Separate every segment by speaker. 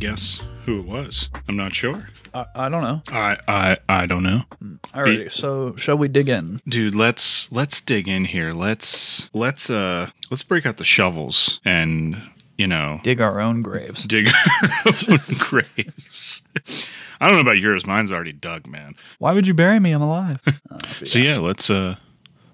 Speaker 1: guess who it was. I'm not sure.
Speaker 2: I, I don't know.
Speaker 1: I I I don't know.
Speaker 2: Alrighty, so shall we dig in?
Speaker 1: Dude, let's let's dig in here. Let's let's uh let's break out the shovels and, you know,
Speaker 2: Dig our own graves.
Speaker 1: dig our own graves. I don't know about yours. Mine's already dug, man.
Speaker 2: Why would you bury me? I'm alive.
Speaker 1: So yeah, let's uh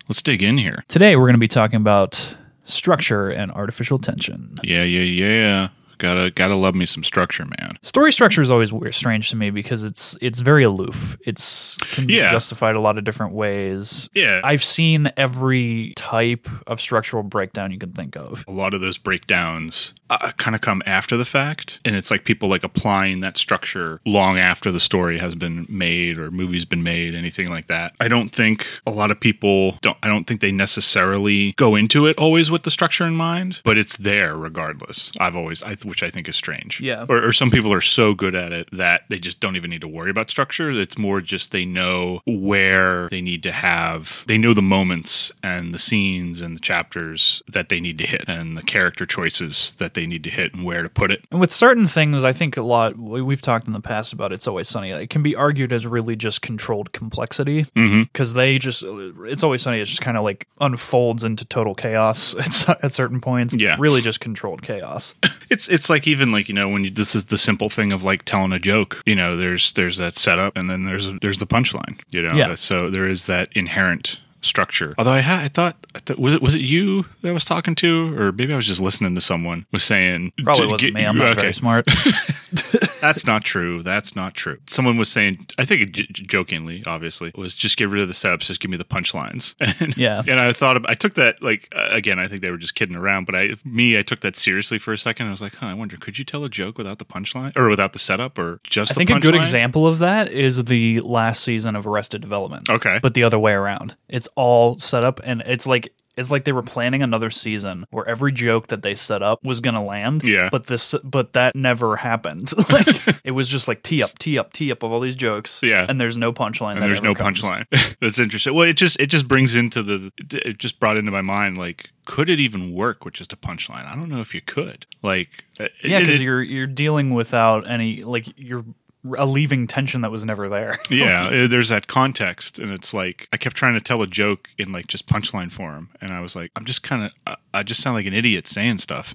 Speaker 1: let's dig in here.
Speaker 2: Today we're going to be talking about structure and artificial tension.
Speaker 1: Yeah, yeah, yeah. Gotta gotta love me some structure, man.
Speaker 2: Story structure is always weird, strange to me because it's it's very aloof. It's can be
Speaker 1: Yeah.
Speaker 2: justified a lot of different ways.
Speaker 1: Yeah.
Speaker 2: I've seen every type of structural breakdown you can think of.
Speaker 1: a lot of those breakdowns uh, kind of come after the fact and it's like people like applying that structure long after the story has been made or movie's been made anything like that i don't think a lot of people don't i don't think they necessarily go into it always with the structure in mind but it's there regardless i've always I, which i think is strange
Speaker 2: Yeah.
Speaker 1: or, or some people are so good at it that they just don't even need to worry about structure it's more just they know where they need to have they know the moments and the scenes and the chapters that they need to hit and the character choices that they need to hit and where to put it
Speaker 2: And with certain things, I think a lot, we- we've talked in the past about It's Always Sunny. It can be argued as really just controlled complexity
Speaker 1: mm-hmm.
Speaker 2: because they just, It's Always Sunny, it just kind of like unfolds into total chaos at, at certain points.
Speaker 1: Yeah.
Speaker 2: Really just controlled chaos.
Speaker 1: it's it's like even like you know when you, this is the simple thing of like telling a joke you know there's there's that setup and then there's there's the punchline you know
Speaker 2: Yeah.
Speaker 1: so there is that inherent structure although i had i thought was it was it you that I was talking to or maybe i was just listening to someone was saying
Speaker 2: Probably wasn't
Speaker 1: get-
Speaker 2: me. I'm not
Speaker 1: okay.
Speaker 2: very smart.
Speaker 1: That's not true. That's not true. Someone was saying, I think j- jokingly, obviously, was just get rid of the setups, just give me the punchlines. And,
Speaker 2: Yeah.
Speaker 1: And I thought, I took that like uh, again. I think they were just kidding around, but I, me, I took that seriously for a second. I was like, huh, I wonder, could you tell a joke without the punchline or without the setup or just?
Speaker 2: I think a good
Speaker 1: punchline?
Speaker 2: example of that is the last season of Arrested Development.
Speaker 1: Okay.
Speaker 2: But the other way around. It's all set up and it's like it's like they were planning another season where every joke that they set up was gonna land.
Speaker 1: Yeah.
Speaker 2: But this but that never happened. like it was just like tee up, tee up, tee up of all these jokes.
Speaker 1: Yeah.
Speaker 2: And there's no punchline.
Speaker 1: and
Speaker 2: that
Speaker 1: there's no punchline. That's interesting. Well, it just it just brings into the it just brought into my mind like could it even work with just a punchline? I don't know if you could. Like uh,
Speaker 2: Yeah, because you're you're dealing without any like you're relieving tension that was never there.
Speaker 1: yeah uh, there's that context and it's like i kept trying to tell a joke in like just punchline form and i was like i'm just kind of I, I just sound like an idiot saying stuff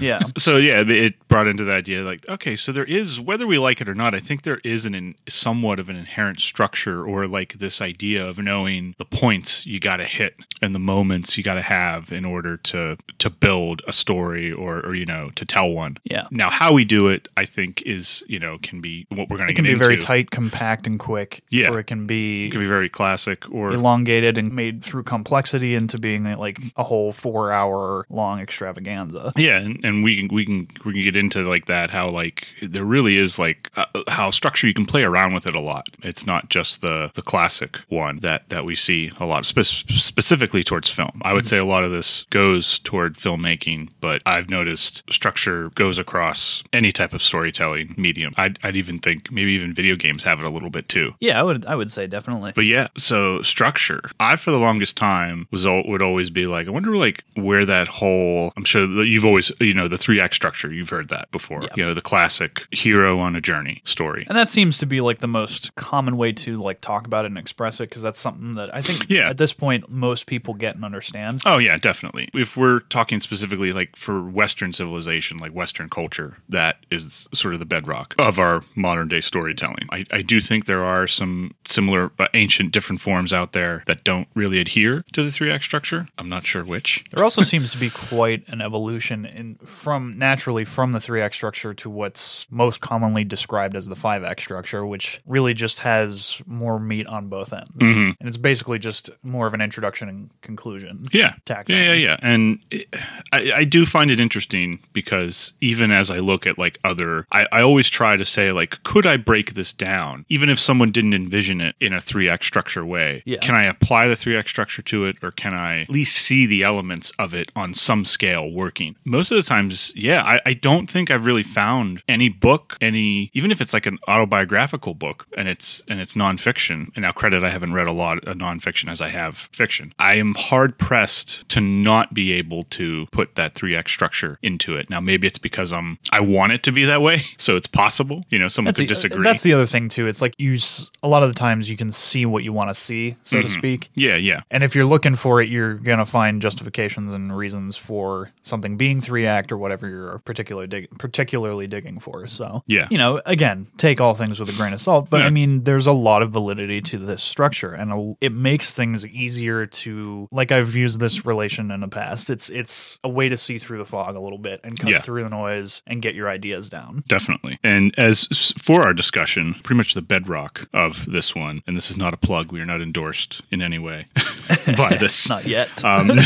Speaker 2: yeah.
Speaker 1: so yeah it- it brought into the idea like okay so there is whether we like it or not i think there is an in, somewhat of an inherent structure or like this idea of knowing the points you got to hit and the moments you got to have in order to to build a story or or you know to tell one
Speaker 2: Yeah.
Speaker 1: now how we do it i think is you know can be what we're going to
Speaker 2: It can be very tight, compact, and quick.
Speaker 1: Yeah.
Speaker 2: Or it can be
Speaker 1: it can be very classic or
Speaker 2: elongated and made through complexity into being like a whole four hour long extravaganza.
Speaker 1: Yeah, and, and we can we can we can get into like that how like there really is like uh, how structure you can play around with it a lot. It's not just the the classic one that that we see a lot spe- specifically towards film. I would say a lot of this goes toward filmmaking, but I've noticed structure goes across any type of storytelling medium. I'd, I'd even think maybe even video games have it a little bit too.
Speaker 2: Yeah, I would I would say definitely.
Speaker 1: But yeah, so structure. I for the longest time was would always be like, I wonder like where that whole. I'm sure that you've always you know the three act structure. You've heard that before.
Speaker 2: Yeah.
Speaker 1: You know the classic hero on a journey story.
Speaker 2: and that seems to be like the most common way to like talk about it and express it because that's something that I think
Speaker 1: Yeah.
Speaker 2: at this point most people get and understand.
Speaker 1: Oh yeah, definitely. If we're talking specifically like for Western civilization, like Western culture, that is sort of the bedrock of our modern day storytelling. I, I do think there are some similar uh, ancient different forms out there that don't really adhere to the three act structure. I'm not sure which.
Speaker 2: There also seems to be quite an evolution in from naturally from the three act structure to what's most commonly described as the five act structure, which really just has more meat on both ends,
Speaker 1: Mhm.
Speaker 2: and it's basically just more of an introduction and conclusion.
Speaker 1: Yeah.
Speaker 2: tacked
Speaker 1: Yeah, yeah, yeah. And it, I, I do find it interesting because even as I look at like other, I, I always try to say like, could I break this down, even if someone didn't envision it in a 3-act structure way?
Speaker 2: Yeah.
Speaker 1: Can I apply the 3-act structure to it, or can I at least see the elements of it on some scale working? Most of the times, yeah, I, I don't think I've really found any book, any even if it's like an autobiographical book and it's and it's nonfiction. And now credit, I haven't read a lot of nonfiction as I have fiction. I am hard pressed to not be able to put that 3-act structure into it. Now maybe it's because I'm I want it to be that way, so it's possible. You know, someone
Speaker 2: the,
Speaker 1: disagree.
Speaker 2: That's the other thing too. It's like you a lot of the times you can see what you want to see, so
Speaker 1: Mm-hmm.
Speaker 2: to speak.
Speaker 1: yeah, yeah.
Speaker 2: And if you're looking for it, you're gonna find justifications and reasons for something being three act or whatever you're particular dig- particularly digging for. So
Speaker 1: Yeah.
Speaker 2: you know, again, take all things with a grain of salt. But
Speaker 1: Yeah.
Speaker 2: I mean, there's a lot of validity to this structure, and a, it makes things easier to like I've used this relation in the past. It's it's a way to see through the fog a little bit and cut
Speaker 1: Yeah.
Speaker 2: through the noise and get your ideas down.
Speaker 1: Definitely. And as for our discussion, pretty much the bedrock of this one, and this is not a plug, we are not endorsed in any way by this.
Speaker 2: Not yet.
Speaker 1: um,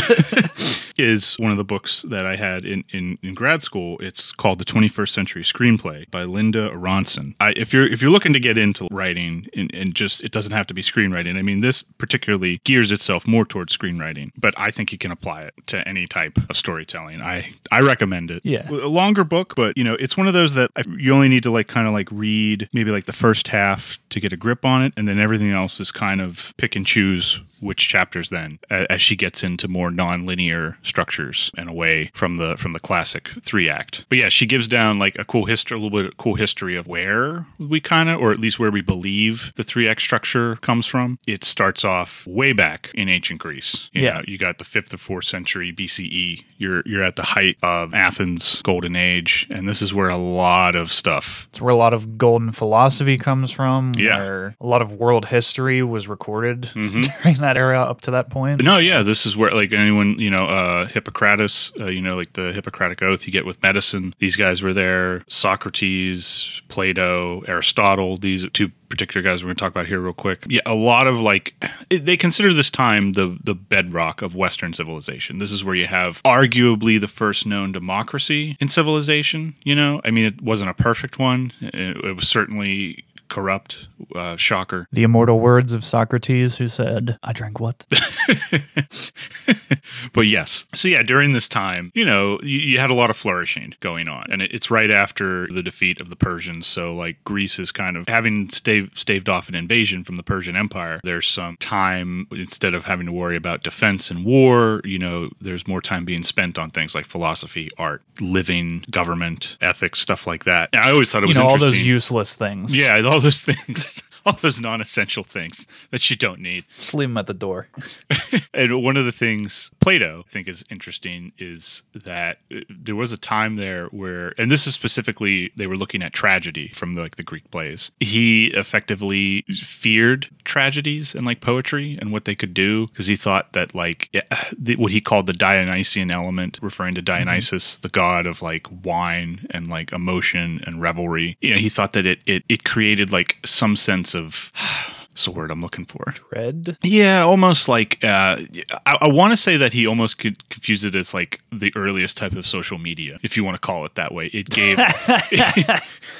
Speaker 1: is one of the books that I had in, in, in grad school. It's called The 21st Century Screenplay by Linda Aronson. I, if you're if you're looking to get into writing and, and just it doesn't have to be screenwriting. I mean, this particularly gears itself more towards screenwriting, but I think you can apply it to any type of storytelling. I I recommend it.
Speaker 2: Yeah.
Speaker 1: a longer book, but you know, it's one of those that I, you only need to like kind of like read maybe like the first half to get a grip on it, and then everything else is kind of pick and choose which chapters then as she gets into more non-linear structures and away from the from the classic three act but yeah she gives down like a cool history a little bit of cool history of where we kind of or at least where we believe the three act structure comes from it starts off way back in ancient greece you
Speaker 2: Yeah.
Speaker 1: know, you got the fifth or fourth century bce you're you're at the height of athens golden age and this is where a lot of stuff
Speaker 2: It's where a lot of golden philosophy comes from.
Speaker 1: Yeah.
Speaker 2: Where a lot of world history was recorded mm-hmm. during that era up to that point.
Speaker 1: No, yeah, this is where like anyone, you know, uh Hippocrates, uh, you know, like the Hippocratic oath you get with medicine. These guys were there. Socrates, Plato, Aristotle. These two particular guys we're going to talk about here real quick. Yeah, a lot of like they consider this time the the bedrock of Western civilization. This is where you have arguably the first known democracy in civilization. You know, I mean, it wasn't a perfect one. It, it was certainly corrupt. Uh, shocker.
Speaker 2: The immortal words of Socrates, who said, I drank what?
Speaker 1: but yes. So yeah, during this time, you know, you, you had a lot of flourishing going on, and it, it's right after the defeat of the Persians. So like Greece is kind of having staved, staved off an invasion from the Persian Empire. There's some time instead of having to worry about defense and war. You know, there's more time being spent on things like philosophy, art, living, government, ethics, stuff like that. And I always thought it
Speaker 2: You
Speaker 1: was
Speaker 2: know, all those useless things.
Speaker 1: yeah, all those things. All those non-essential things that you don't need.
Speaker 2: Just leave them at the door.
Speaker 1: And one of the things Plato I think is interesting is that uh, there was a time there where, and this is specifically they were looking at tragedy from the, like the Greek plays. He effectively feared tragedies and like poetry and what they could do because he thought that like yeah, the, what he called the Dionysian element, referring to Dionysus, the god of like wine and like emotion and revelry. You know, he thought that it it it created like some sense of. What's the word I'm looking for?
Speaker 2: Dread?
Speaker 1: Yeah, almost like uh, I, I want to say that he almost could confuse it as like the earliest type of social media, if you want to call it that way. It gave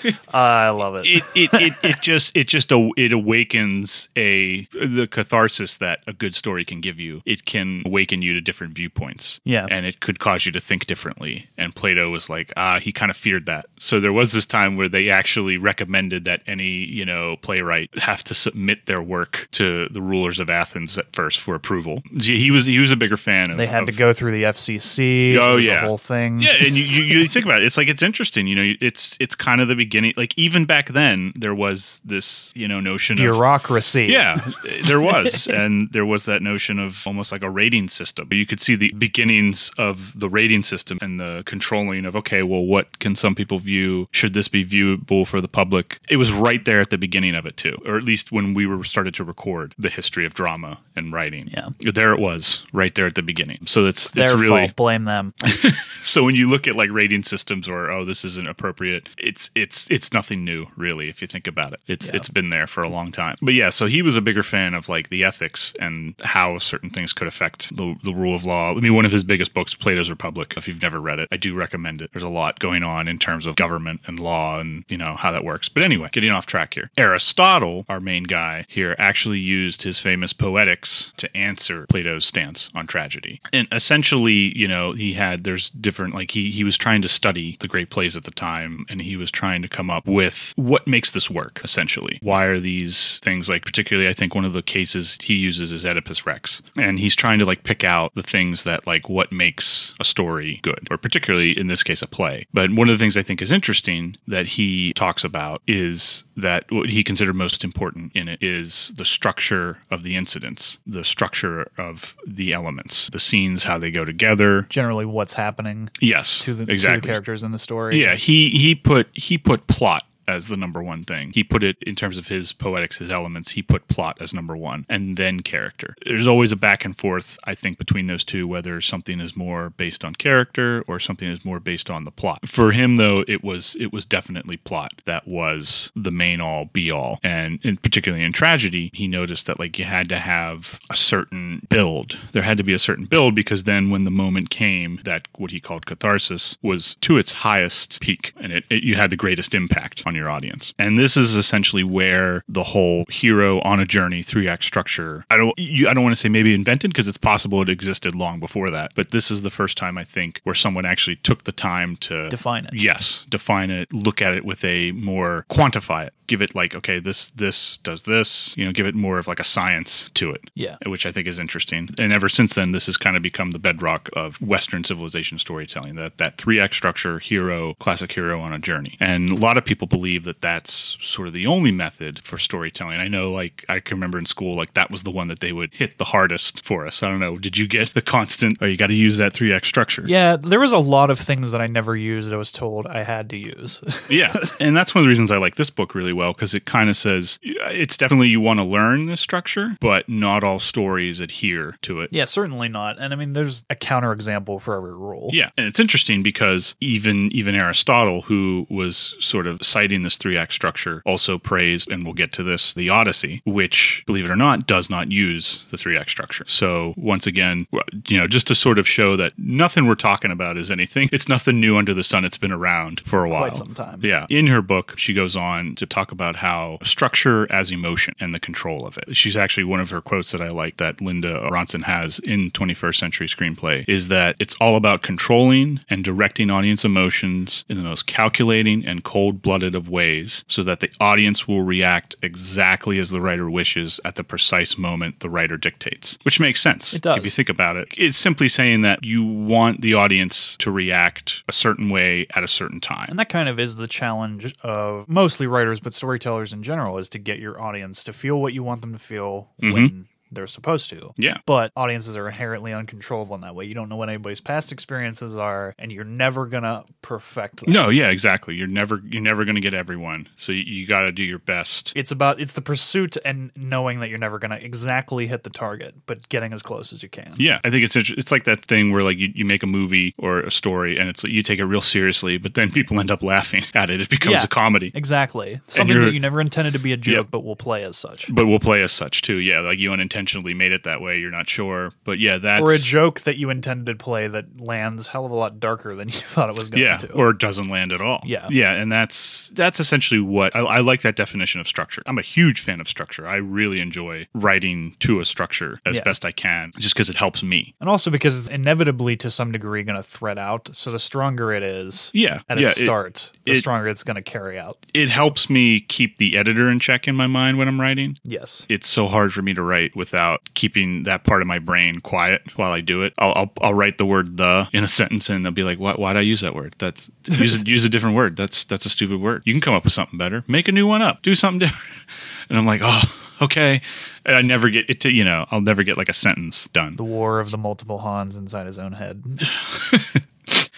Speaker 2: I love it.
Speaker 1: it, it, it, it just it just a, it awakens a the catharsis that a good story can give you. It can awaken you to different viewpoints.
Speaker 2: Yeah.
Speaker 1: and it could cause you to think differently. And Plato was like, ah, he kind of feared that. So there was this time where they actually recommended that any you know playwright have to submit their work to the rulers of Athens at first for approval. He was he was a bigger fan. Of,
Speaker 2: They had
Speaker 1: of-
Speaker 2: to go through the FCC.
Speaker 1: Oh, yeah.
Speaker 2: whole thing.
Speaker 1: yeah, and you, you, you think about it, it's like it's interesting. You know, it's it's kind of the beginning. Like even back then, there was this you know notion of
Speaker 2: Bureaucracy.
Speaker 1: yeah, there was, and there was that notion of almost like a rating system. You could see the beginnings of the rating system and the controlling of okay, well, what can some people view? Should this be viewable for the public? It was right there at the beginning of it too, or at least when we were started to record the history of drama and writing.
Speaker 2: Yeah.
Speaker 1: there it was, right there at the beginning. So it's
Speaker 2: Their
Speaker 1: it's really
Speaker 2: fault. Blame them.
Speaker 1: so when you look at like rating systems or oh this isn't appropriate, it's it's it's nothing new really if you think about it. It's
Speaker 2: Yeah.
Speaker 1: it's been there for a long time. But yeah, so he was a bigger fan of like the ethics and how certain things could affect the the rule of law. I mean, one of his biggest books, Plato's Republic. If you've never read it, I do recommend it. There's a lot going on in terms of government and law and you know how that works. But anyway, getting off track here. Aristotle, our main guy here, actually used his famous Poetics to answer Plato's stance on tragedy. And essentially, you know, he had there's different like he he was trying to study the great plays at the time and he was trying to come up with what makes this work essentially. Why are these things like particularly I think one of the cases he uses is Oedipus Rex. And he's trying to like pick out the things that like what makes a story good or particularly in this case a play. But one of the things I think is interesting that he talks about is that what he considered most important in it is the structure of the incidents, the structure of the elements, the scenes, how they go together.
Speaker 2: Generally, what's happening
Speaker 1: Yes,
Speaker 2: to the, to the characters in the story.
Speaker 1: Yeah, he he put he put plot as the number one thing. He put it in terms of his poetics, his elements. He put plot as number one, and then character. There's always a back and forth, I think, between those two, whether something is more based on character or something is more based on the plot. For him, though, it was it was definitely plot that was the main all be all, and in, particularly in tragedy, he noticed that like you had to have a certain build. There had to be a certain build because then when the moment came, that what he called catharsis was to its highest peak, and it, it you had the greatest impact on your audience. And this is essentially where the whole hero on a journey three act structure. I don't you, I don't want to say maybe invented because it's possible it existed long before that, but this is the first time I think where someone actually took the time to
Speaker 2: Define it.
Speaker 1: Yes, define it, look at it with a more quantify it. Give it like okay, this this does this, you know, give it more of like a science to it.
Speaker 2: Yeah.
Speaker 1: Which I think is interesting. And ever since then this has kind of become the bedrock of western civilization storytelling. That that 3-act structure, hero, classic hero on a journey. And a lot of people believe that that's sort of the only method for storytelling. I know like I can remember in school like that was the one that they would hit the hardest for us. I don't know, did you get the constant oh you got to use that 3-act structure?
Speaker 2: Yeah, there was a lot of things that I never used. I was told I had to use.
Speaker 1: yeah and that's one of the reasons i like this book really well because it kind of says it's definitely you want to learn this structure but not all stories adhere to it
Speaker 2: yeah, certainly not. And I mean, there's a counterexample for every rule.
Speaker 1: yeah, and it's interesting because even even Aristotle, who was sort of citing this three act structure, also praised, and we'll get to this, the Odyssey, which, believe it or not, does not use the three act structure. So once again, you know, just to sort of show that nothing we're talking about is anything. It's nothing new under the sun. It's been around for a while,
Speaker 2: Quite some time.
Speaker 1: Yeah. In her book, she goes on to talk about how structure as emotion and the control of it. She's actually one of her quotes that I like that Linda Aronson has in 21st Century Screenplay is that it's all about controlling and directing audience emotions in the most calculating and cold blooded of ways so that the audience will react exactly as the writer wishes at the precise moment the writer dictates, which makes sense.
Speaker 2: It does.
Speaker 1: If you think about it, it's simply saying that you want the audience to react a certain way at a certain time.
Speaker 2: And that kind of is the challenge of mostly writers, but storytellers in general, is to get your audience to feel what you want them to feel mm-hmm. when they're supposed to.
Speaker 1: Yeah.
Speaker 2: But audiences are inherently uncontrollable in that way. You don't know what anybody's past experiences are, and you're never gonna perfect them.
Speaker 1: No, yeah, exactly. You're never you're never going to get everyone. So you, you got to do your best.
Speaker 2: It's about it's the pursuit and knowing that you're never gonna exactly hit the target, but getting as close as you can.
Speaker 1: Yeah, I think it's it's like that thing where like you, you make a movie or a story and it's like you take it real seriously, but then people end up laughing at it. It becomes
Speaker 2: Yeah.
Speaker 1: a comedy.
Speaker 2: Exactly. Something that you never intended to be a joke,
Speaker 1: Yep.
Speaker 2: but will play as such.
Speaker 1: But we'll play as such too. Yeah, like you unintentionally made it that way. You're not sure, but yeah, that's
Speaker 2: Or a joke that you intended to play that lands hell of a lot darker than you thought it was going
Speaker 1: yeah,
Speaker 2: to.
Speaker 1: or doesn't land at all.
Speaker 2: Yeah.
Speaker 1: yeah, and that's that's essentially what I, I like that definition of structure. I'm a huge fan of structure. I really enjoy writing to a structure as
Speaker 2: Yeah.
Speaker 1: best I can, just because it helps me.
Speaker 2: and also because it's inevitably to some degree going to thread out. So the stronger it is
Speaker 1: Yeah,
Speaker 2: at
Speaker 1: yeah,
Speaker 2: its
Speaker 1: it-
Speaker 2: start, the
Speaker 1: it-
Speaker 2: stronger it's going to carry out.
Speaker 1: it helps me keep the editor in check in my mind when I'm writing.
Speaker 2: Yes.
Speaker 1: It's so hard for me to write without keeping that part of my brain quiet while I do it. I'll, I'll, I'll write the word "the" in a sentence, and I'll be like, "Why? Why'd I use that word? That's use use a different word. That's that's a stupid word. You can come up with something better. Make a new one up. Do something different." And I'm like, "Oh, okay." And I never get it to you know. I'll never get like a sentence done.
Speaker 2: The war of the multiple Hans inside his own head.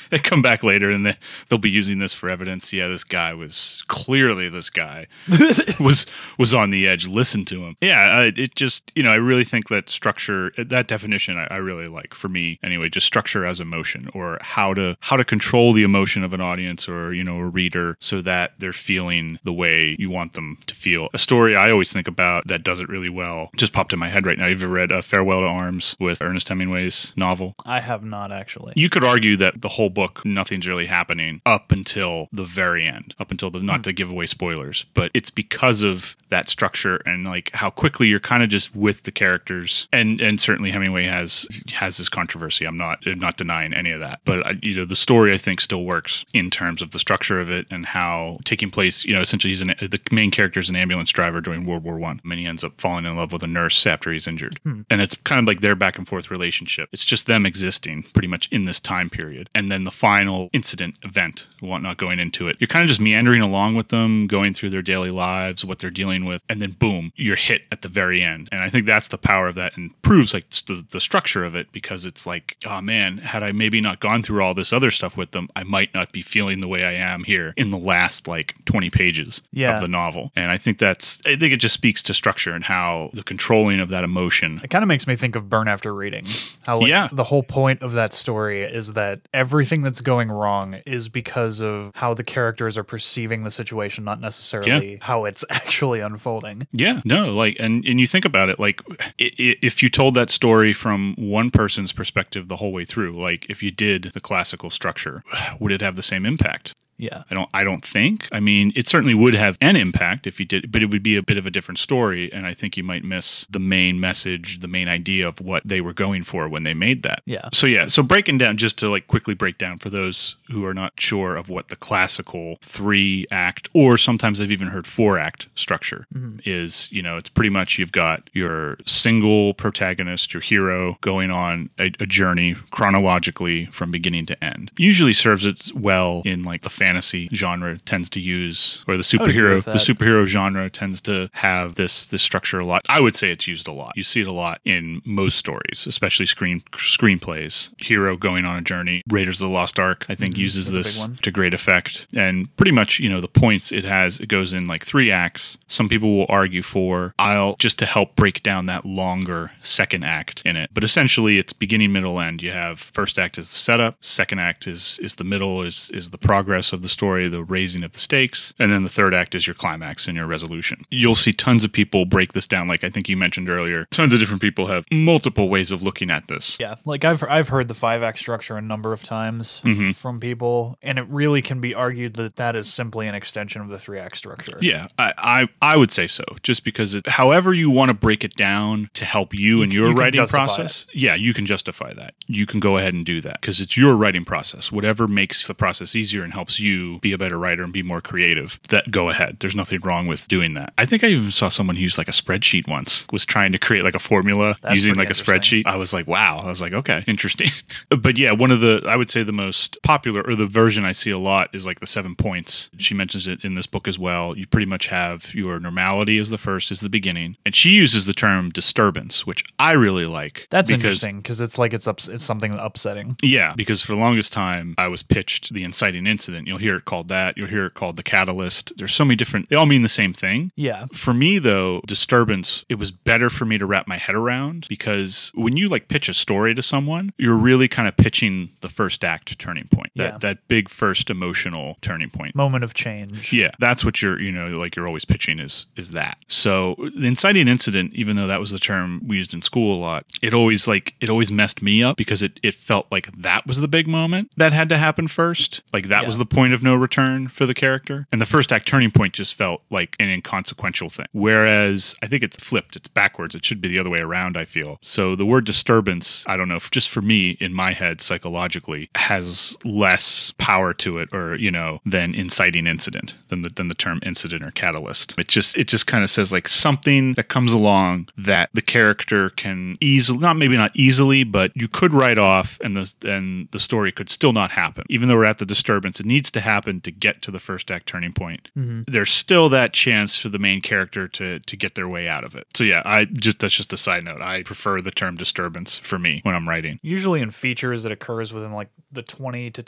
Speaker 1: they come back later and they, they'll be using this for evidence. Yeah, this guy was clearly this guy was was on the edge. Listen to him. Yeah, I, it just you know I really think that structure that definition I, I really like for me anyway. Just structure as emotion or how to how to control the emotion of an audience or you know a reader so that they're feeling the way you want them to feel. A story I always think about that does it really well just popped in my head right now. You've ever read uh, Farewell to Arms with Ernest Hemingway's novel?
Speaker 2: I have not actually.
Speaker 1: You could argue that the whole book, nothing's really happening up until the very end, up until the, not hmm. to give away spoilers, but it's because of that structure and like how quickly you're kind of just with the characters. And and certainly Hemingway has has this controversy. I'm not I'm not denying any of that, but I, you know the story I think still works in terms of the structure of it and how taking place. You know, essentially he's an, the main character is an ambulance driver during World War One, and he ends up falling in love with a nurse after he's injured, hmm. and it's kind of like their back and forth relationship. It's just them existing pretty much in this time period, and then the final incident event. whatnot going into it, you're kind of just meandering along with them, going through their daily lives, what they're dealing with, and then boom, you're hit at the very end. And I think that's the power of that, and proves like the, the structure of it because it's like, oh man, had I maybe not gone through all this other stuff with them, I might not be feeling the way I am here in the last like 20 pages
Speaker 2: Yeah.
Speaker 1: of the novel. And I think that's, I think it just speaks to structure and how the controlling of that emotion.
Speaker 2: It kind of makes me think of Burn After Reading. How like,
Speaker 1: Yeah.
Speaker 2: the whole point of that story is that everything that's going wrong is because of how the characters are perceiving the situation, not necessarily how it's actually unfolding.
Speaker 1: Yeah, no, like, and and you think about it, like, if you told that story from one person's perspective the whole way through, like, if you did the classical structure, would it have the same impact?
Speaker 2: Yeah.
Speaker 1: I don't. I don't think. I mean, it certainly would have an impact if you did, but it would be a bit of a different story, and I think you might miss the main message, the main idea of what they were going for when they made that.
Speaker 2: Yeah.
Speaker 1: So yeah. So breaking down, just to like quickly break down for those who are not sure of what the classical three act, or sometimes I've even heard four act structure mm-hmm. is. You know, it's pretty much you've got your single protagonist, your hero, going on a, a journey chronologically from beginning to end. Usually serves it well in like the fantasy genre tends to use, or the superhero the superhero genre tends to have this this structure a lot. I would say it's used a lot. You see it a lot in most stories, especially screen screenplays. Hero going on a journey. Raiders of the Lost Ark, I think, uses
Speaker 2: Mm-hmm. That's
Speaker 1: this to great effect. And pretty much, you know, the points it has, it goes in like three acts. Some people will argue for I'll just to help break down that longer second act in it. But essentially it's beginning, middle, end. You have first act is the setup, second act is is the middle, is is the progress of the story, the raising of the stakes, and then the third act is your climax and your resolution. You'll see tons of people break this down, like I think you mentioned earlier. Tons of different people have multiple ways of looking at this.
Speaker 2: Yeah, like I've I've heard the five act structure a number of times mm-hmm. from people, and it really can be argued that that is simply an extension of the three act structure.
Speaker 1: Yeah, I, I I would say so. Just because it, however you want to break it down to help you in your
Speaker 2: you
Speaker 1: writing process, yeah, you can justify that. You can go ahead and do that because it's your writing process. Whatever makes the process easier and helps you be a better writer and be more creative, that go ahead. There's nothing wrong with doing that. I think I even saw someone use like a spreadsheet once. Was trying to create like a formula
Speaker 2: That's
Speaker 1: using like a spreadsheet. I was like, wow. I was like, okay, interesting. but yeah, one of the I would say the most popular or the version I see a lot is like the seven points. She mentions it in this book as well. You pretty much have your normality as the first, is the beginning, and she uses the term disturbance, which I really like.
Speaker 2: That's
Speaker 1: because-
Speaker 2: interesting because it's like it's ups- it's something upsetting.
Speaker 1: yeah, because for the longest time I was pitched the inciting incident. You'll hear it called that. You'll hear it called the catalyst. There's so many different. They all mean the same thing.
Speaker 2: Yeah,
Speaker 1: For me, though, disturbance, it was better for me to wrap my head around because when you like pitch a story to someone, you're really kind of pitching the first act turning point. That
Speaker 2: Yeah.
Speaker 1: that big first emotional turning point.
Speaker 2: moment of change.
Speaker 1: Yeah, that's what you're, you know, like you're always pitching is is that. So the inciting incident, even though that was the term we used in school a lot, it always like it always messed me up because it it felt like that was the big moment that had to happen first. Like that
Speaker 2: Yeah.
Speaker 1: was the point of no return for the character. And the first act turning point just felt like an inconsequential thing. Whereas I think it's flipped, it's backwards. It should be the other way around, I feel. So the word disturbance, I don't know, just for me in my head psychologically has less power to it or, you know, than inciting incident than the than the term incident or catalyst. It just it just kind of says like something that comes along that the character can easily not maybe not easily, but you could write off and the and the story could still not happen. Even though we're at the disturbance, it needs to happen to get to the first act turning point. Mm-hmm. There's still that chance for the main character to to get their way out of it. So yeah, I just that's just a side note. I prefer the term disturbance for me when I'm writing.
Speaker 2: Usually in features, it occurs within like the 20 to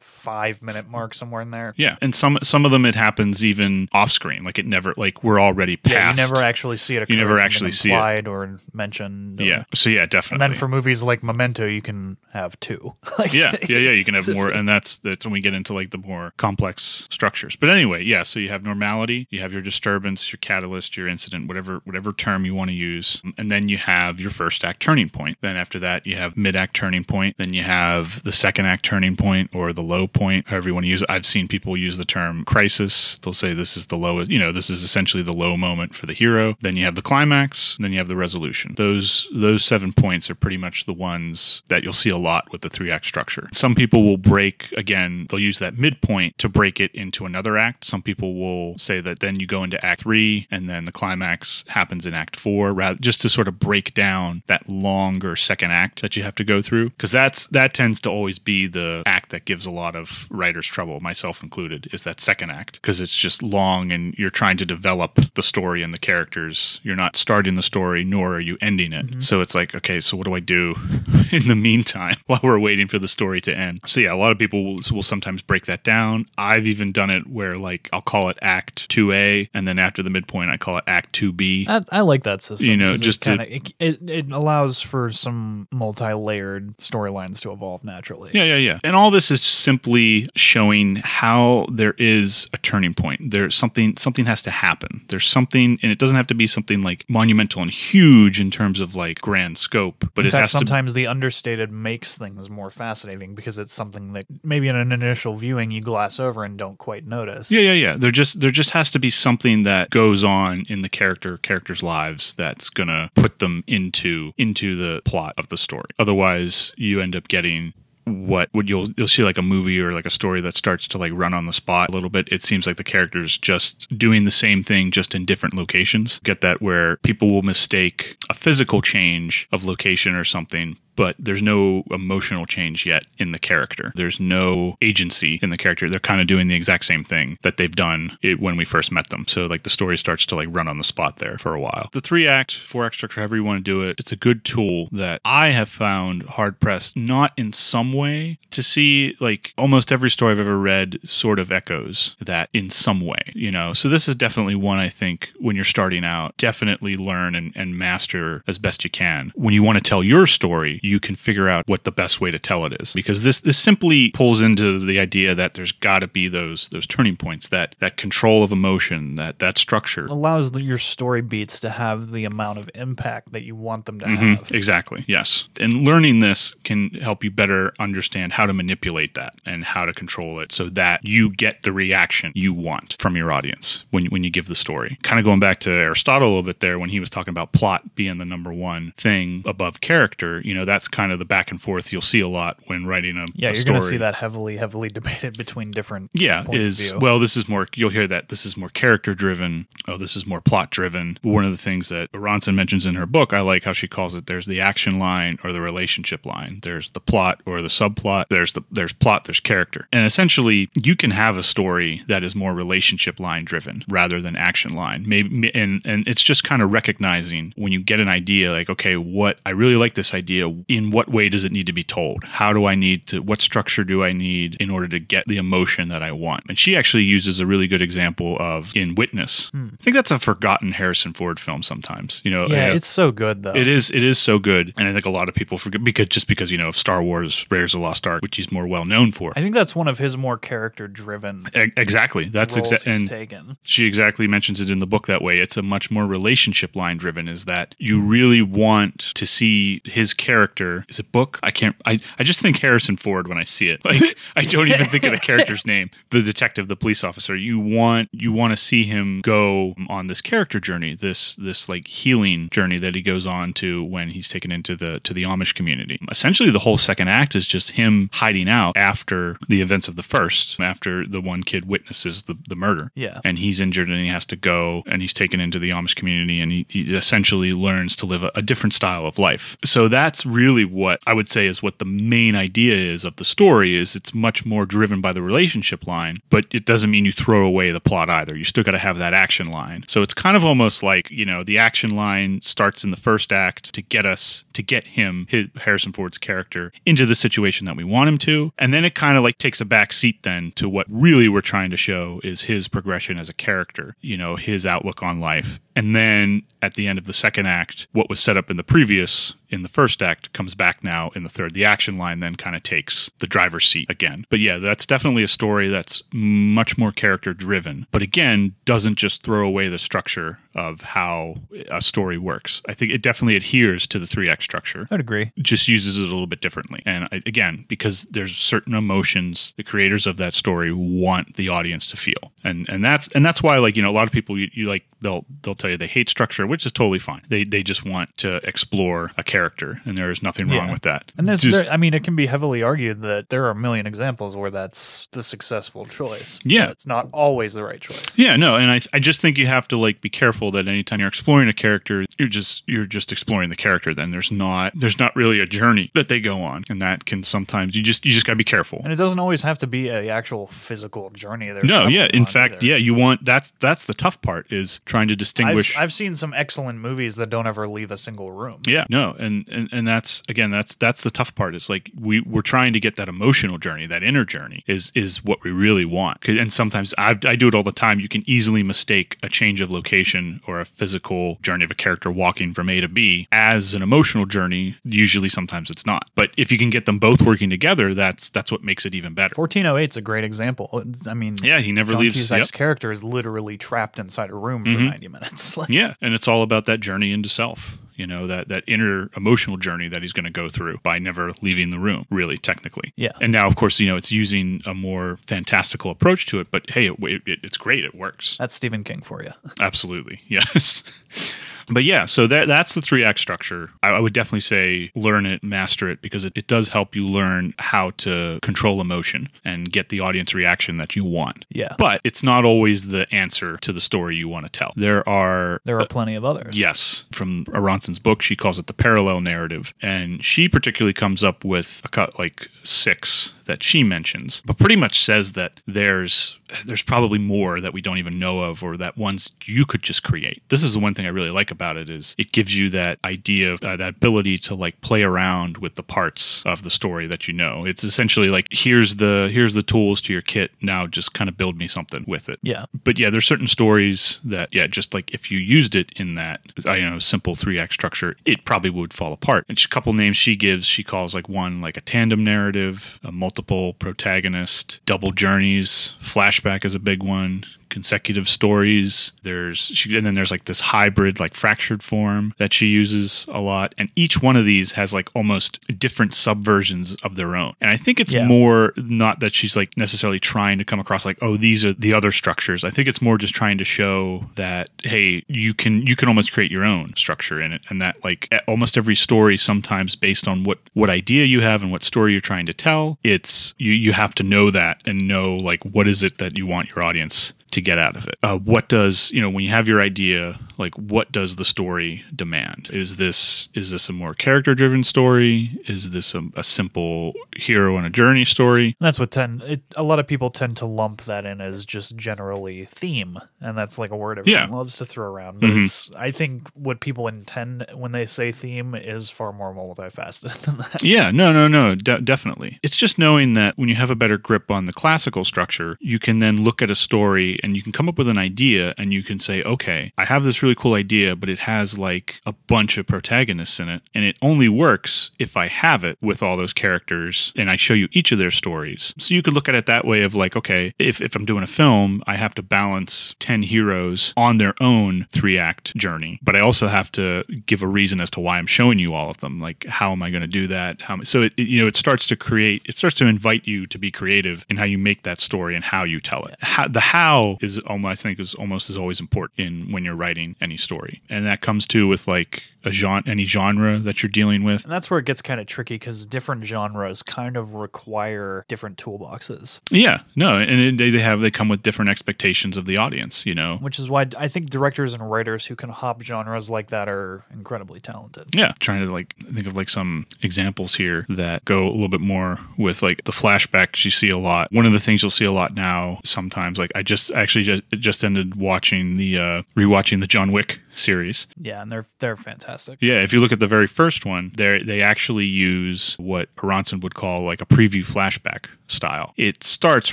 Speaker 2: 25 minute mark somewhere in there.
Speaker 1: Yeah, and some some of them it happens even off screen, like it never like we're already past.
Speaker 2: Yeah, you never actually see it.
Speaker 1: You never actually see it.
Speaker 2: or mentioned. or-
Speaker 1: Yeah, so yeah, definitely.
Speaker 2: and then for movies like Memento, you can have two. like,
Speaker 1: yeah, yeah, yeah. You can have more, and that's that's when we get into like the more complex structures. But anyway, yeah. So you have normality, you have your disturbance, your catalyst, your incident, whatever whatever term you want to use, and then you have your first act turning point. Then after that, you have mid act turning point. Then you have the second act turning point or the low point, however you want to use it. I've seen people use the term crisis. They'll say this is the lowest. You know, this is essentially the low moment for the hero. Then you have the climax. Then you have the resolution. Those those seven points are pretty much the ones that you'll see a lot with the three act structure. Some people will break again. They'll use that midpoint to break it into another act. Some people will say that then you go into act three and then the climax happens in act four, rather just to sort of break down that longer second act that you have to go through. Because that's that tends to always be the act that gives a lot of writers trouble, myself included, is that second act because it's just long and you're trying to develop the story and the characters. You're not starting the story, nor are you ending it. Mm-hmm. So it's like, okay, so what do I do in the meantime while we're waiting for the story to end? So yeah, a lot of people will, will sometimes break that down. I've even done it where like I'll call it Act 2A, and then after the midpoint, I call it Act 2B.
Speaker 2: I, I like that system.
Speaker 1: You know just to-
Speaker 2: kinda, it, it, it allows for some multi-layered storylines to evolve naturally.
Speaker 1: Yeah, yeah, yeah. And all this is simply showing how there is a turning point. There's something something has to happen. There's something and it doesn't have to be something like monumental and huge in terms of like grand scope, but
Speaker 2: in
Speaker 1: it
Speaker 2: fact,
Speaker 1: has to
Speaker 2: sometimes the understated makes things more fascinating because it's something that maybe in an initial viewing you gloss over and don't quite notice.
Speaker 1: Yeah, yeah, yeah. There just there just has to be something that goes on in the character characters' lives that's gonna put them into into the plot of the story. Otherwise, you end up getting what would you'll you'll see like a movie or like a story that starts to like run on the spot a little bit. It seems like the characters just doing the same thing just in different locations. Get that where people will mistake a physical change of location or something but there's no emotional change yet in the character. There's no agency in the character. They're kind of doing the exact same thing that they've done it when we first met them. So like the story starts to like run on the spot there for a while. The three act, four act structure, however you want to do it, it's a good tool that I have found hard pressed, not in some way to see like almost every story I've ever read sort of echoes that in some way, you know. So this is definitely one I think when you're starting out, definitely learn and, and master as best you can. When you want to tell your story, can figure out what the best way to tell it is. Because this this simply pulls into the idea that there's gotta be those those turning points, that that control of emotion, that that structure.
Speaker 2: allows the, your story beats to have the amount of impact that you want them to
Speaker 1: Mhm,
Speaker 2: have.
Speaker 1: Exactly. Yes. And learning this can help you better understand how to manipulate that and how to control it so that you get the reaction you want from your audience when, when you give the story. Kind of going back to Aristotle a little bit there when he was talking about plot being the number one thing above character, you know, that's kind of the back and forth you'll see a lot when writing a,
Speaker 2: Yeah,
Speaker 1: a
Speaker 2: you're going to see that heavily, heavily debated between different
Speaker 1: Yeah,
Speaker 2: points
Speaker 1: is
Speaker 2: of view.
Speaker 1: well. This is more. You'll hear that this is more character driven. Oh, this is more plot driven. One of the things that Aronson mentions in her book, I like how she calls it. There's the action line or the relationship line. There's the plot or the subplot. There's the there's plot. There's character. And essentially, you can have a story that is more relationship line driven rather than action line. Maybe and and it's just kind of recognizing when you get an idea, like okay, what I really like this idea. In what way does it need to be told? How do I need to? What structure do I need in order to get the emotion that I want? And she actually uses a really good example of in Witness. I think that's a forgotten Harrison Ford film. Sometimes, you know,
Speaker 2: yeah,
Speaker 1: uh,
Speaker 2: it's so good though.
Speaker 1: it is. It is so good, and I think a lot of people forget because just because you know of Star Wars: Raiders of the Lost Ark, which he's more well known for.
Speaker 2: I think that's one of his more character driven
Speaker 1: E- exactly. That's exactly. And
Speaker 2: taken.
Speaker 1: she exactly mentions it in the book that way. It's a much more relationship line driven. Is that you really want to see his character? Is it book? I can't. I I just think Harrison Ford when I see it. Like I don't even think of the character's name. The detective, the police officer. You want you want to see him go on this character journey. This this like healing journey that he goes on to when he's taken into the to the Amish community. Essentially, the whole second act is just him hiding out after the events of the first. After the one kid witnesses the the murder
Speaker 2: Yeah.
Speaker 1: and he's injured and he has to go and he's taken into the Amish community and he, he essentially learns to live a, a different style of life. So that's really what I would say is what the main idea is of the story is it's much more driven by the relationship line, but it doesn't mean you throw away the plot either. You still got to have that action line. So it's kind of almost like, you know, the action line starts in the first act to get us to get him, his, Harrison Ford's character into the situation that we want him to, and then it kind of like takes a back seat then to what really we're trying to show is his progression as a character, you know, his outlook on life. And then at the end of the second act, what was set up in the previous in the first act comes back now in the third. The action line then kind of takes the driver's seat again. But yeah, that's definitely a story that's much more character driven, but again, doesn't just throw away the structure of how a story works. I think it definitely adheres to the 3-act structure.
Speaker 2: I'd agree.
Speaker 1: Just uses it a little bit differently. And again, because there's certain emotions the creators of that story want the audience to feel. And and that's and that's why like, you know, a lot of people you, you like they'll they'll tell you they hate structure, which is totally fine. They they just want to explore a character and there is nothing wrong
Speaker 2: Yeah.
Speaker 1: with that.
Speaker 2: And there's,
Speaker 1: Just-
Speaker 2: there, I mean, it can be heavily argued that there are a million examples where that's the successful choice.
Speaker 1: Yeah.
Speaker 2: It's not always the right choice.
Speaker 1: Yeah, no, and I I just think you have to like be careful that anytime you're exploring a character, you're just you're just exploring the character. Then there's not there's not really a journey that they go on, and that can sometimes you just you just got to be careful.
Speaker 2: And it doesn't always have to be a actual physical journey. There's
Speaker 1: No, yeah, in fact,
Speaker 2: either.
Speaker 1: yeah, you want that's that's the tough part is trying to distinguish.
Speaker 2: I've, I've seen some excellent movies that don't ever leave a single room.
Speaker 1: yeah, no, and, and and that's again that's that's the tough part is like we we're trying to get that emotional journey, that inner journey is is what we really want. And sometimes I I do it all the time. You can easily mistake a change of location or a physical journey of a character walking from A to B as an emotional journey. Usually, sometimes it's not. But if you can get them both working together, that's that's what makes it even better.
Speaker 2: 1408 is a great example. I mean,
Speaker 1: Yeah, he never
Speaker 2: John
Speaker 1: leaves.
Speaker 2: Cusack's
Speaker 1: yep. Mm-hmm.
Speaker 2: character is literally trapped inside a room for 90 minutes. Like,
Speaker 1: Yeah, and it's all about that journey into self. You know that that inner emotional journey that he's going to go through by never leaving the room. Really, technically.
Speaker 2: Yeah.
Speaker 1: And now, of course, you know it's using a more fantastical approach to it. But hey, it, it, it's great. It works.
Speaker 2: That's Stephen King for you.
Speaker 1: Absolutely. Yes. But yeah, so that that's the three act structure. I, I would definitely say learn it, master it, because it, it does help you learn how to control emotion and get the audience reaction that you want.
Speaker 2: Yeah.
Speaker 1: But it's not always the answer to the story you want to tell. There are
Speaker 2: There are uh, plenty of others.
Speaker 1: Yes, from Aronson's book, she calls it the parallel narrative, and she particularly comes up with a cut like six that she mentions, but pretty much says that there's there's probably more that we don't even know of, or that ones you could just create. This is the one thing I really like about it is it gives you that idea, of, uh, that ability to like play around with the parts of the story that you know. It's essentially like here's the here's the tools to your kit. Now just kind of build me something with it
Speaker 2: Yeah.
Speaker 1: but yeah, there's certain stories that yeah, just like if you used it in that I you know simple three act structure, it probably would fall apart. And a couple names she gives, she calls like one like a tandem narrative, a multiple protagonist, double journeys, flashback is a big one. Consecutive stories. There's she, and then there's like this hybrid, like fractured form that she uses a lot. And each one of these has like almost different subversions of their own. And I think it's
Speaker 2: Yeah.
Speaker 1: more not that she's like necessarily trying to come across like oh these are the other structures i think it's more just trying to show that hey you can you can almost create your own structure in it and that like almost every story sometimes based on what what idea you have and what story you're trying to tell it's you you have to know that and know like what is it that you want your audience to get out of it. Uh, what does you know when you have your idea? Like, what does the story demand? Is this is this a more character driven story? Is this a, a simple hero and a journey story?
Speaker 2: That's what tend it, a lot of people tend to lump that in as just generally theme, and that's like a word everyone
Speaker 1: Yeah. Mm-hmm.
Speaker 2: loves to throw around. But it's I think what people intend when they say theme is far more multifaceted than that.
Speaker 1: Yeah, no, no, no, de- definitely. It's just knowing that when you have a better grip on the classical structure, you can then look at a story and you can come up with an idea and you can say, okay, I have this really cool idea, but it has like a bunch of protagonists in it. And it only works if I have it with all those characters and I show you each of their stories. So you could look at it that way of like, okay, if, if I'm doing a film, I have to balance 10 heroes on their own three act journey, but I also have to give a reason as to why I'm showing you all of them. Like, how am I going to do that? How, so it, it- you know, it starts to create, it starts to invite you to be creative in how you make that story and how you tell it. How, the how is almost I think is almost as always important in when you're writing any story, and that comes to with like a genre, any genre that you're dealing with.
Speaker 2: And that's where it gets kind of tricky because different genres kind of require different toolboxes.
Speaker 1: Yeah, no, and they, they have they come with different expectations of the audience, you know.
Speaker 2: Which is why I think directors and writers who can hop genres like that are incredibly talented.
Speaker 1: Yeah, trying to like think of like some examples here that go a little bit more with like the flashbacks you see a lot. One of the things you'll see a lot now sometimes like I just actually just just ended watching the uh rewatching the John Wick series.
Speaker 2: Yeah, and they're they're fantastic.
Speaker 1: Yeah, if you look at the very first one, they they actually use what Aronson would call like a preview flashback style. It starts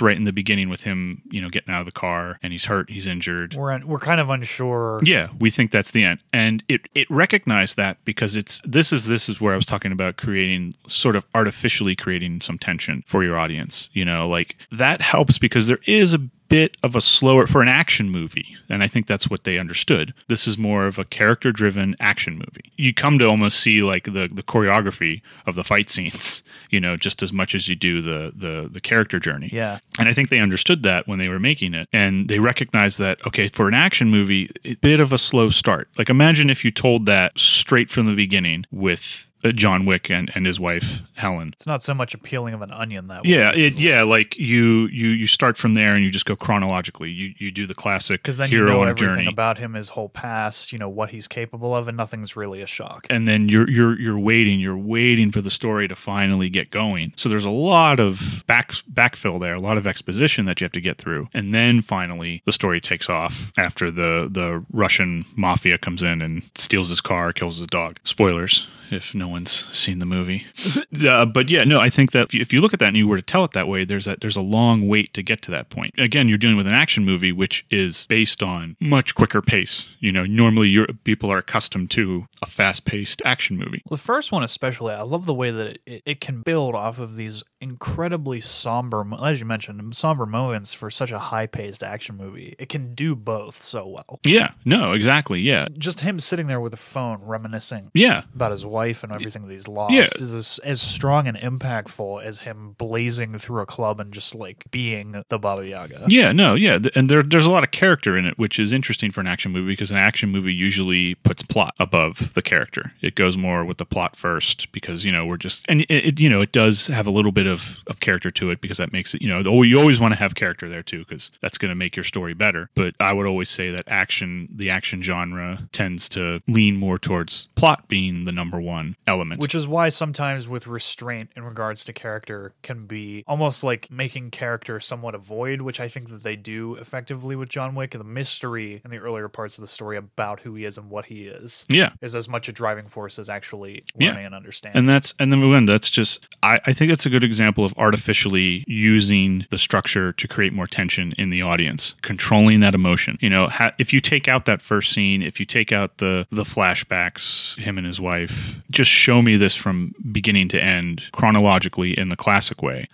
Speaker 1: right in the beginning with him, you know, getting out of the car and he's hurt, he's injured.
Speaker 2: We're un- we're kind of unsure.
Speaker 1: Yeah, we think that's the end, and it it recognized that because it's this is this is where I was talking about creating sort of artificially creating some tension for your audience. You know, like that helps because there is a bit of a slower for an action movie and i think that's what they understood this is more of a character driven action movie you come to almost see like the the choreography of the fight scenes you know just as much as you do the the the character journey
Speaker 2: Yeah.
Speaker 1: and I think they understood that when they were making it. And they recognized that, okay, for an action movie, a bit of a slow start. Like imagine if you told that straight from the beginning with Uh, John Wick and, and his wife, Helen.
Speaker 2: It's not so much appealing of an onion that way.
Speaker 1: Yeah, it, yeah, like you, you you start from there and you just go chronologically. You you do the classic
Speaker 2: Because then you
Speaker 1: hero
Speaker 2: know
Speaker 1: on a
Speaker 2: everything
Speaker 1: journey.
Speaker 2: about him, his whole past, you know what he's capable of, and nothing's really a shock.
Speaker 1: and then you're you're you're waiting you're waiting for the story to finally get going so there's a lot of back backfill there a lot of exposition that you have to get through and then finally the story takes off after the the russian mafia comes in and steals his car kills his dog spoilers if no one's seen the movie. Uh, but yeah no i think that if you, if you look at that and you were to tell it that way there's that there's a long wait to get to that point. Again you're dealing with an action movie which is based on much quicker pace. You know normally you're, people are accustomed to a fast-paced action movie.
Speaker 2: Well, the first one especially, I love the way that it, it, it can build off of these incredibly somber, as you mentioned, somber moments for such a high-paced action movie. It can do both so well.
Speaker 1: yeah no exactly yeah.
Speaker 2: Just him sitting there with a phone reminiscing
Speaker 1: yeah.
Speaker 2: about his wife and everything that he's lost
Speaker 1: Yeah.
Speaker 2: is as, as strong and impactful as him blazing through a club and just like being the Baba Yaga.
Speaker 1: Yeah, no, yeah, and there, there's a lot of character in it, which is interesting for an action movie because an action movie usually puts plot above the character. It goes more with the plot first because you know we're just and it, it you know it does have a little bit of of character to it because that makes it you know oh, you always want to have character there too because that's going to make your story better. But I would always say that action, the action genre, tends to lean more towards plot being the number one element.
Speaker 2: Which is why sometimes with restraint in regards to character can be almost like making character somewhat a void, which I think that they do effectively with John Wick. The mystery in the earlier parts of the story about who he is and what he is
Speaker 1: yeah,
Speaker 2: is as much a driving force as actually
Speaker 1: Yeah.
Speaker 2: learning and understanding.
Speaker 1: And that's and then again, that's just I, I think that's a good example of artificially using the structure to create more tension in the audience, controlling that emotion. You know, ha, if you take out that first scene, if you take out the the flashbacks, him and his wife, just show me this from beginning to end chronologically in the classic way.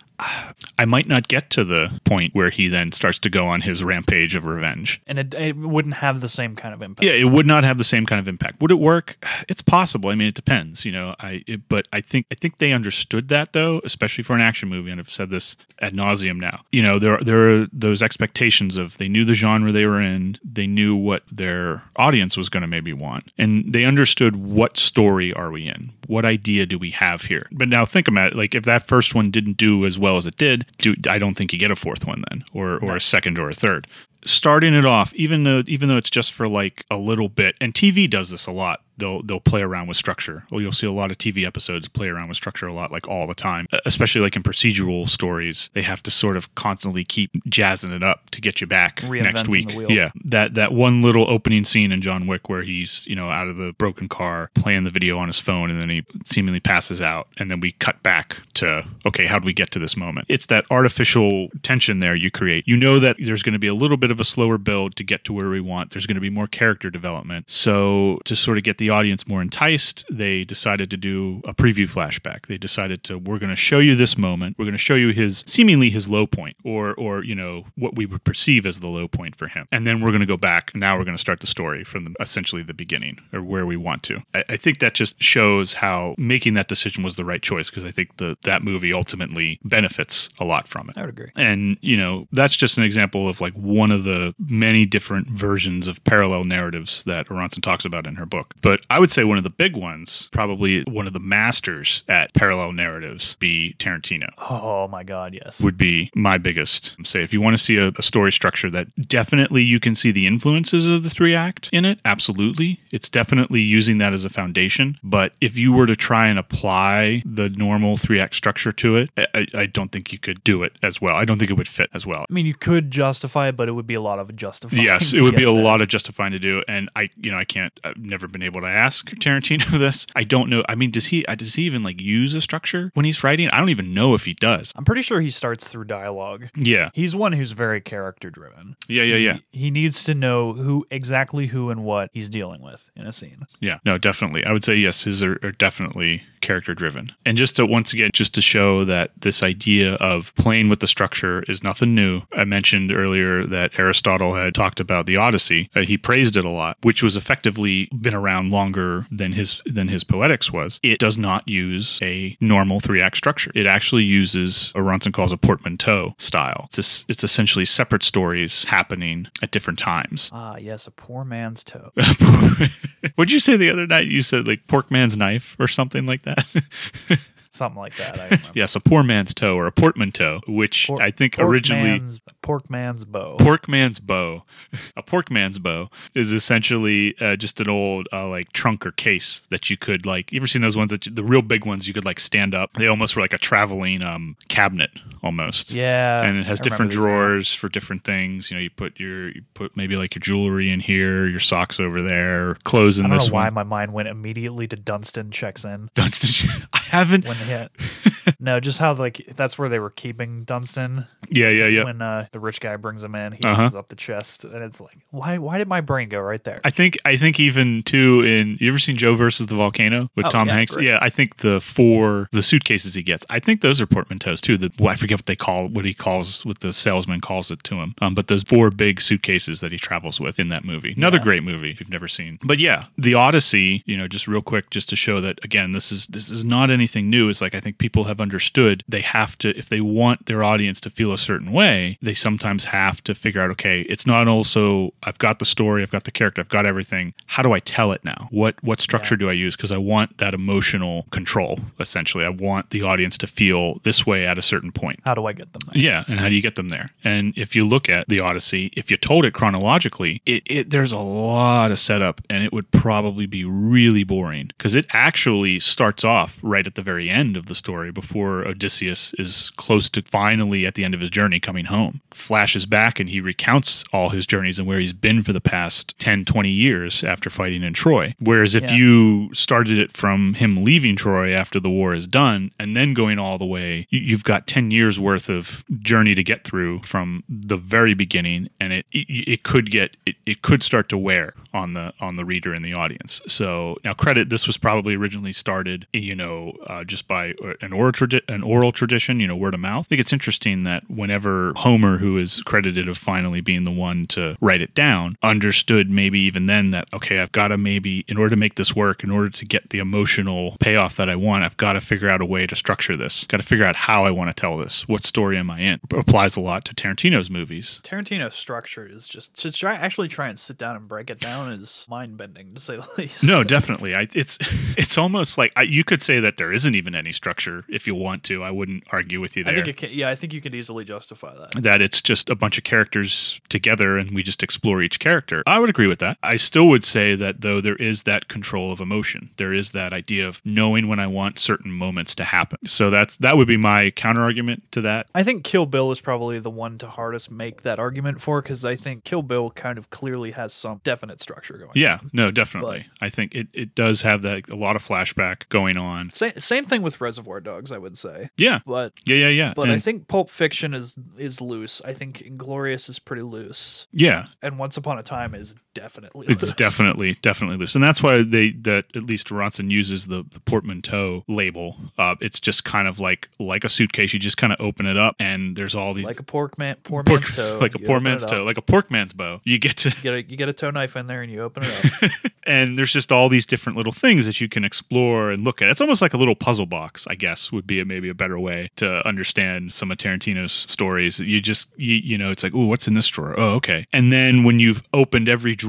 Speaker 1: I might not get to the point where he then starts to go on his rampage of revenge.
Speaker 2: and it, it wouldn't have the same kind of impact.
Speaker 1: Yeah, it would not have the same kind of impact. Would it work? It's possible. I mean, it depends. You know, I it, but I think I think they understood that though, especially for an action movie. And I've said this ad nauseum now. You know, there there are those expectations of they knew the genre they were in, they knew what their audience was going to maybe want, and they understood what story are we in, what idea do we have here. But now think about it. Like if that first one didn't do as well as it did, do, I don't think you get a fourth one then, or or a second or a third. Starting it off even though even though it's just for like a little bit and TV does this a lot they'll they'll play around with structure. Well you'll see a lot of TV episodes play around with structure a lot like all the time especially like in procedural stories they have to sort of constantly keep jazzing it up to get you back next week. yeah. That that one little opening scene in John Wick where he's you know out of the broken car playing the video on his phone and then he seemingly passes out and then we cut back to okay how do we get to this moment? It's that artificial tension there you create. You know that there's going to be a little bit of a slower build to get to where we want. There's going to be more character development. So to sort of get the the audience more enticed, they decided to do a preview flashback. They decided to we're going to show you this moment. We're going to show you his seemingly his low point, or or you know what we would perceive as the low point for him, and then we're going to go back. Now we're going to start the story from the, essentially the beginning or where we want to. I, I think that just shows how making that decision was the right choice because I think the that movie ultimately benefits a lot from it.
Speaker 2: I would agree.
Speaker 1: And, you know, that's just an example of like one of the many different versions of parallel narratives that Aronson talks about in her book. But I would say one of the big ones, probably one of the masters at parallel narratives, be Tarantino.
Speaker 2: Oh my God, yes.
Speaker 1: Would be my biggest say. If you want to see a, a story structure that definitely you can see the influences of the three act in it, absolutely. It's definitely using that as a foundation. But if you were to try and apply the normal three act structure to it, I, I don't think you could do it as well. I don't think it would fit as well.
Speaker 2: I mean, you could justify it, but it would be a lot of justifying.
Speaker 1: Yes, it would be a
Speaker 2: there.
Speaker 1: lot of justifying to do, and I, you know, I can't. I've never been able to ask Tarantino this. I don't know. I mean, does he? Does he even like use a structure when he's writing? I don't even know if he does.
Speaker 2: I'm pretty sure he starts through dialogue.
Speaker 1: Yeah,
Speaker 2: He's one who's very character driven.
Speaker 1: yeah, yeah, yeah,
Speaker 2: He needs to know who exactly who and what he's dealing with in a scene.
Speaker 1: yeah. No, definitely. I would say yes. His are, are definitely character driven, and just to once again, just to show that this idea of playing with the structure is nothing new. I mentioned earlier that Aristotle had talked about the Odyssey. Uh, he praised it a lot, which was effectively been around longer than his than his Poetics was. It does not use a normal three act structure. It actually uses what Aronson calls a portmanteau style. It's es- it's essentially separate stories happening at different times.
Speaker 2: Ah, yes, a poor man's toe.
Speaker 1: What'd you say the other night? You said like pork man's knife or something like that.
Speaker 2: Something like that.
Speaker 1: Yes, a poor man's toe or a portmanteau, which
Speaker 2: Por-
Speaker 1: I think originally
Speaker 2: pork man's bow.
Speaker 1: pork man's bow. A pork man's bow is essentially uh, just an old uh, like trunk or case that you could like. You ever seen those ones that you, the real big ones you could like stand up? They almost were like a traveling um, cabinet almost.
Speaker 2: yeah,
Speaker 1: and it has
Speaker 2: I
Speaker 1: different drawers for different things. You know, you put your you put maybe like your jewelry in here, your socks over there, clothes in
Speaker 2: I don't
Speaker 1: this
Speaker 2: know why
Speaker 1: one.
Speaker 2: my mind went immediately to Dunston checks in
Speaker 1: Dunston, I haven't.
Speaker 2: when hit. no, just how like that's where they were keeping Dunston
Speaker 1: Yeah, yeah, yeah.
Speaker 2: when uh, the rich guy brings him in. He
Speaker 1: Uh-huh.
Speaker 2: opens up the chest, and it's like, why? Why did my brain go right there?
Speaker 1: I think I think even too in you ever seen Joe versus the volcano with
Speaker 2: Oh,
Speaker 1: Tom
Speaker 2: yeah,
Speaker 1: Hanks?
Speaker 2: great.
Speaker 1: Yeah, I think the four the suitcases he gets, I think those are portmanteaus too. The well, I forget what they call what he calls what the salesman calls it to him. Um, but those four big suitcases that he travels with in that movie. Another
Speaker 2: Yeah.
Speaker 1: great movie if you've never seen. But yeah, the Odyssey. You know, just real quick, just to show that again, this is this is not anything new. It's like I think people have understood they have to if they want their audience to feel a certain way, they sometimes have to figure out okay, it's not also I've got the story, I've got the character, I've got everything. How do I tell it now? What what structure do I use because I want that emotional control essentially. I want the audience to feel this way at a certain point.
Speaker 2: How do I get them there?
Speaker 1: Yeah, and how do you get them there? And if you look at the Odyssey, if you told it chronologically, it, it there's a lot of setup, and it would probably be really boring because it actually starts off right at the very end of the story before Odysseus is close to finally at the end of his journey coming home. Flashes back and he recounts all his journeys and where he's been for the past 10, 20 years after fighting in Troy. Whereas if
Speaker 2: Yeah.
Speaker 1: you started it from him leaving Troy after the war is done and then going all the way, you- you've got 10 years worth of journey to get through from the very beginning and it it, it could get it, it could start to wear on the on the reader and the audience. So now credit this was probably originally started you know uh, just by an oral tradi- an oral tradition, you know, word of mouth. I think it's interesting that whenever Homer who is credited of finally being the one to write it down understood maybe even then that okay, I've got to maybe in order to make this work, in order to get the emotional payoff that I want, I've got to figure out a way to structure this. Got to figure out how I want to tell this. What story am I in? applies a lot to Tarantino's movies.
Speaker 2: Tarantino's structure is just to try actually try and sit down and break it down is mind bending to say the least.
Speaker 1: No, definitely. I, it's it's almost like I, you could say that there isn't even any structure if you want to. I wouldn't argue with you
Speaker 2: I
Speaker 1: there.
Speaker 2: think it can, yeah, I think you could easily justify that.
Speaker 1: that it's just a bunch of characters together and we just explore each character. I would agree with that. I still would say that though there is that control of emotion. There is that idea of knowing when I want certain moments to happen. So that's that would be my counter argument to that.
Speaker 2: I think Kill Bill is probably the one to hardest make that argument for because I think Kill Bill kind of clearly has some definite structure going.
Speaker 1: Yeah, no, definitely. I think it, it does have that a lot of flashback going on.
Speaker 2: Same, same thing with Reservoir Dogs, I would say.
Speaker 1: Yeah.
Speaker 2: But
Speaker 1: Yeah, yeah, yeah.
Speaker 2: but I think Pulp Fiction is is loose. I think Inglorious is pretty loose,
Speaker 1: yeah,
Speaker 2: and Once Upon a Time is definitely
Speaker 1: It's definitely definitely loose, and that's why they that at least Aronson uses the the portmanteau label. Uh, it's just kind of like like a suitcase. You just kind of open it up, and there's all these
Speaker 2: like a pork man, poor
Speaker 1: pork,
Speaker 2: man's toe.
Speaker 1: like a poor man's toe, like a pork man's bow. You get to
Speaker 2: You get a you get a toe knife in there and you open it up.
Speaker 1: and there's just all these different little things that you can explore and look at. It's almost like a little puzzle box, I guess, would be a, maybe a better way to understand some of Tarantino's stories. You just, you, you know, it's like, oh, what's in this drawer? Oh, okay. And then when you've opened every drawer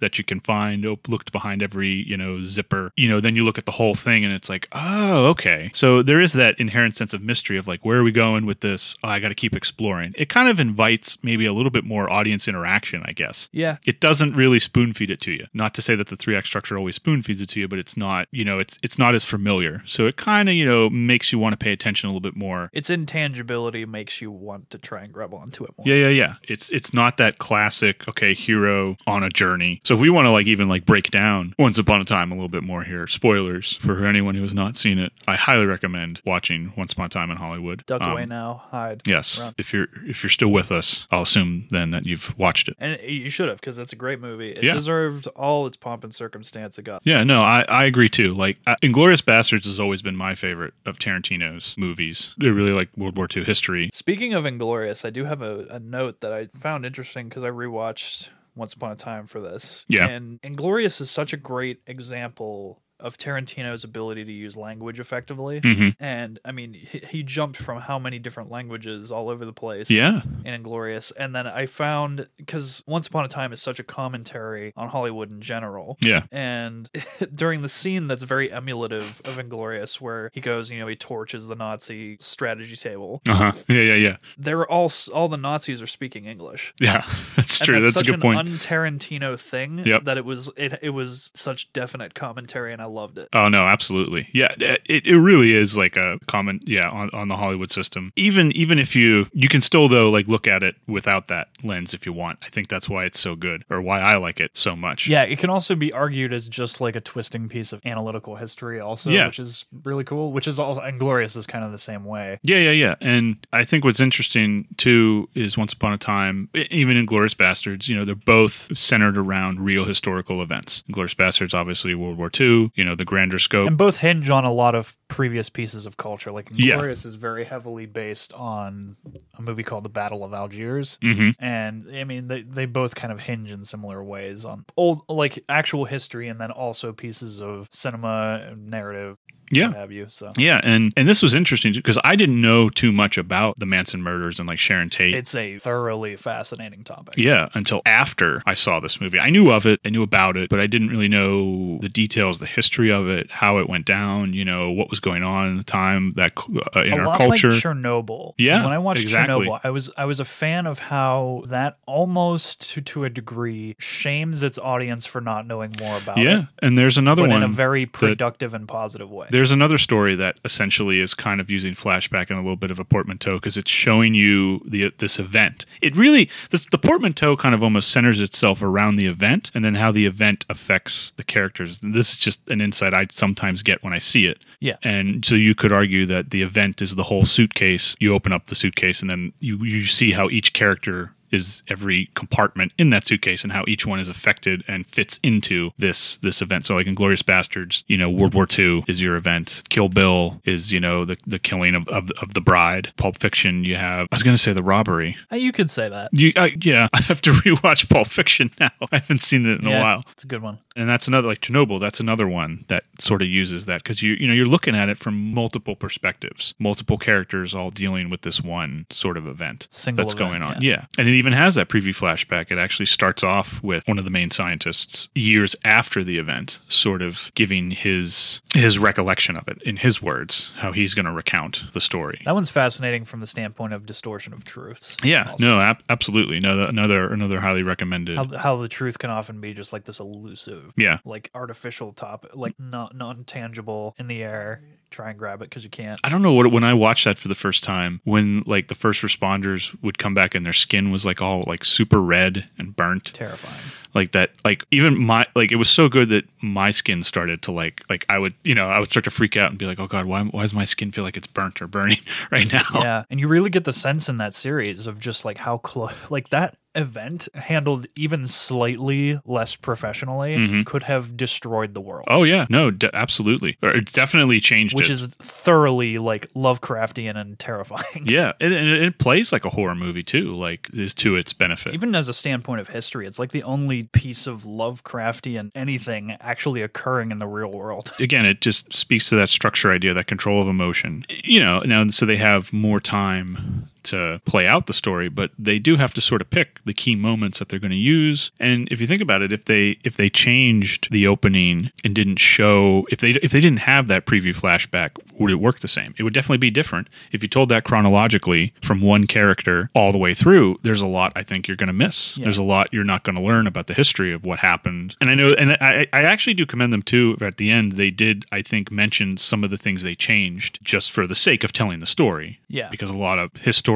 Speaker 1: that you can find, op- looked behind every, you know, zipper, you know, then you look at the whole thing and it's like, oh, okay. So there is that inherent sense of mystery of like, where are we going with this? Oh, I got to keep exploring. It kind of invites maybe a little bit more audience interaction, I guess
Speaker 2: yeah,
Speaker 1: it doesn't really spoon feed it to you. Not to say that the three act structure always spoon feeds it to you, but it's not, you know, it's it's not as familiar. So it kind of, you know, makes you want to pay attention a little bit more.
Speaker 2: its intangibility makes you want to try and grab onto it more.
Speaker 1: Yeah, yeah, yeah. It's it's not that classic, okay, hero on a journey. So if we want to like even like break down Once Upon a Time a little bit more here, spoilers for anyone who has not seen it, I highly recommend watching Once Upon a Time in Hollywood.
Speaker 2: Duck
Speaker 1: Um,
Speaker 2: away now, hide.
Speaker 1: Yes.
Speaker 2: Run.
Speaker 1: If you're if you're still with us, I'll assume then that you've watched it.
Speaker 2: And you should have because it's a great movie. It
Speaker 1: Yeah.
Speaker 2: deserved all its pomp and circumstance it got.
Speaker 1: Yeah, no, I, I agree too. Like, uh, Inglorious Bastards has always been my favorite of Tarantino's movies. I really like World War II history.
Speaker 2: Speaking of Inglorious, I do have a, a note that I found interesting because I rewatched Once Upon a Time for this.
Speaker 1: Yeah.
Speaker 2: And Inglorious is such a great example of Tarantino's ability to use language effectively.
Speaker 1: hmm
Speaker 2: And I mean, he, he jumped from how many different languages all over the place
Speaker 1: Yeah,
Speaker 2: in Inglorious. And then I found, because Once Upon a Time is such a commentary on Hollywood in general.
Speaker 1: yeah,
Speaker 2: And during the scene that's very emulative of Inglorious, where he goes, you know, he torches the Nazi strategy table,
Speaker 1: uh huh, yeah, yeah, yeah,
Speaker 2: they're all all the Nazis are speaking English.
Speaker 1: yeah. That's
Speaker 2: And
Speaker 1: true. That's,
Speaker 2: such
Speaker 1: a good
Speaker 2: an
Speaker 1: point.
Speaker 2: Un-Tarantino thing
Speaker 1: Yep.
Speaker 2: that it was it it was such definite commentary, and I loved it.
Speaker 1: Oh no, absolutely. Yeah, uh, it, it really is like a common Yeah, on, on the Hollywood system. Even even if you you can still though like look at it without that lens if you want. I think that's why it's so good or why I like it so much.
Speaker 2: Yeah, it can also be argued as just like a twisting piece of analytical history, also,
Speaker 1: Yeah.
Speaker 2: which is really cool. Which is also Inglorious is kind of the same way.
Speaker 1: Yeah, yeah, yeah. And I think what's interesting too is Once Upon a Time, even Inglorious Bastards, you know, they're both centered around real historical events. Glorious Bastards, obviously World War II, you know, the grander scope.
Speaker 2: And both hinge on a lot of previous pieces of culture. Like
Speaker 1: Yeah.
Speaker 2: Inglorious is very heavily based on a movie called The Battle of Algiers.
Speaker 1: hmm
Speaker 2: And I mean, they, they both kind of hinge in similar ways on old, like actual history, and then also pieces of cinema, and narrative,
Speaker 1: Yeah.
Speaker 2: what have you. So
Speaker 1: Yeah, and and this was interesting because I didn't know too much about the Manson murders and like Sharon Tate.
Speaker 2: it's a thoroughly fascinating topic.
Speaker 1: yeah, until after I saw this movie. I knew of it, I knew about it, but I didn't really know the details, the history of it, how it went down, you know, what was going on in the time that uh, in
Speaker 2: a
Speaker 1: our culture.
Speaker 2: like Chernobyl.
Speaker 1: Yeah,
Speaker 2: when I watched
Speaker 1: exactly.
Speaker 2: Chernobyl, I was I was a fan of how that almost to, to a degree shames its audience for not knowing more about
Speaker 1: yeah,
Speaker 2: it,
Speaker 1: and there's another
Speaker 2: but
Speaker 1: one
Speaker 2: in a very productive and positive way.
Speaker 1: There's another story that essentially is kind of using flashback and a little bit of a portmanteau because it's showing you the this event. It really this, the portmanteau kind of almost centers itself around the event and then how the event affects the characters. And this is just an insight I sometimes get when I see it.
Speaker 2: Yeah.
Speaker 1: And so you could argue that the event is the whole suitcase. You open up the suitcase and then you you see how each character is every compartment in that suitcase and how each one is affected and fits into this this event. So like Inglorious Bastards, you know, World War II is your event. Kill Bill is, you know, the the killing of, of, of the bride. Pulp Fiction, you have I was gonna say the robbery.
Speaker 2: Uh, you could say that.
Speaker 1: You uh, yeah, I have to rewatch Pulp Fiction now. I haven't seen it in
Speaker 2: yeah,
Speaker 1: a while
Speaker 2: It's a good one.
Speaker 1: And that's another like Chernobyl. That's another one that sort of uses that because you you know you're looking at it from multiple perspectives, multiple characters all dealing with this one sort of event
Speaker 2: Single
Speaker 1: that's
Speaker 2: event,
Speaker 1: going on.
Speaker 2: yeah.
Speaker 1: Yeah. and it even has that preview flashback. It actually starts off with one of the main scientists years after the event, sort of giving his his recollection of it in his words, how he's going to recount the story.
Speaker 2: That one's fascinating from the standpoint of distortion of truths.
Speaker 1: Yeah,
Speaker 2: also.
Speaker 1: no, ab- absolutely, no, another another highly recommended.
Speaker 2: How, how the truth can often be just like this elusive,
Speaker 1: yeah,
Speaker 2: like artificial top, like not non tangible in the air. Try and grab it because you can't.
Speaker 1: I don't know what when I watched that for the first time, when like the first responders would come back and their skin was like all like super red and burnt.
Speaker 2: Terrifying.
Speaker 1: like that like even my like it was so good that my skin started to like like I would you know I would start to freak out and be like oh god why why does my skin feel like it's burnt or burning right now
Speaker 2: Yeah, and you really get the sense in that series of just like how close, like that event handled even slightly less professionally mm-hmm. could have destroyed the world.
Speaker 1: oh yeah no de- absolutely or it's definitely changed
Speaker 2: Which
Speaker 1: it.
Speaker 2: is thoroughly like Lovecraftian and terrifying.
Speaker 1: yeah and, and it, it plays like a horror movie too like is to its benefit
Speaker 2: Even as a standpoint of history, it's like the only piece of Lovecraftian anything actually occurring in the real world.
Speaker 1: again, it just speaks to that structure idea, that control of emotion. You know, now so they have more time to play out the story, but they do have to sort of pick the key moments that they're going to use. And if you think about it, if they if they changed the opening and didn't show if they if they didn't have that preview flashback, would it work the same? It would definitely be different. If you told that chronologically from one character all the way through, there's a lot I think you're going to miss. There's a lot you're not going to learn about the history of what happened. And I know and I I actually do commend them too at the end. They did I think mention some of the things they changed just for the sake of telling the story
Speaker 2: Yeah.
Speaker 1: because a lot of historical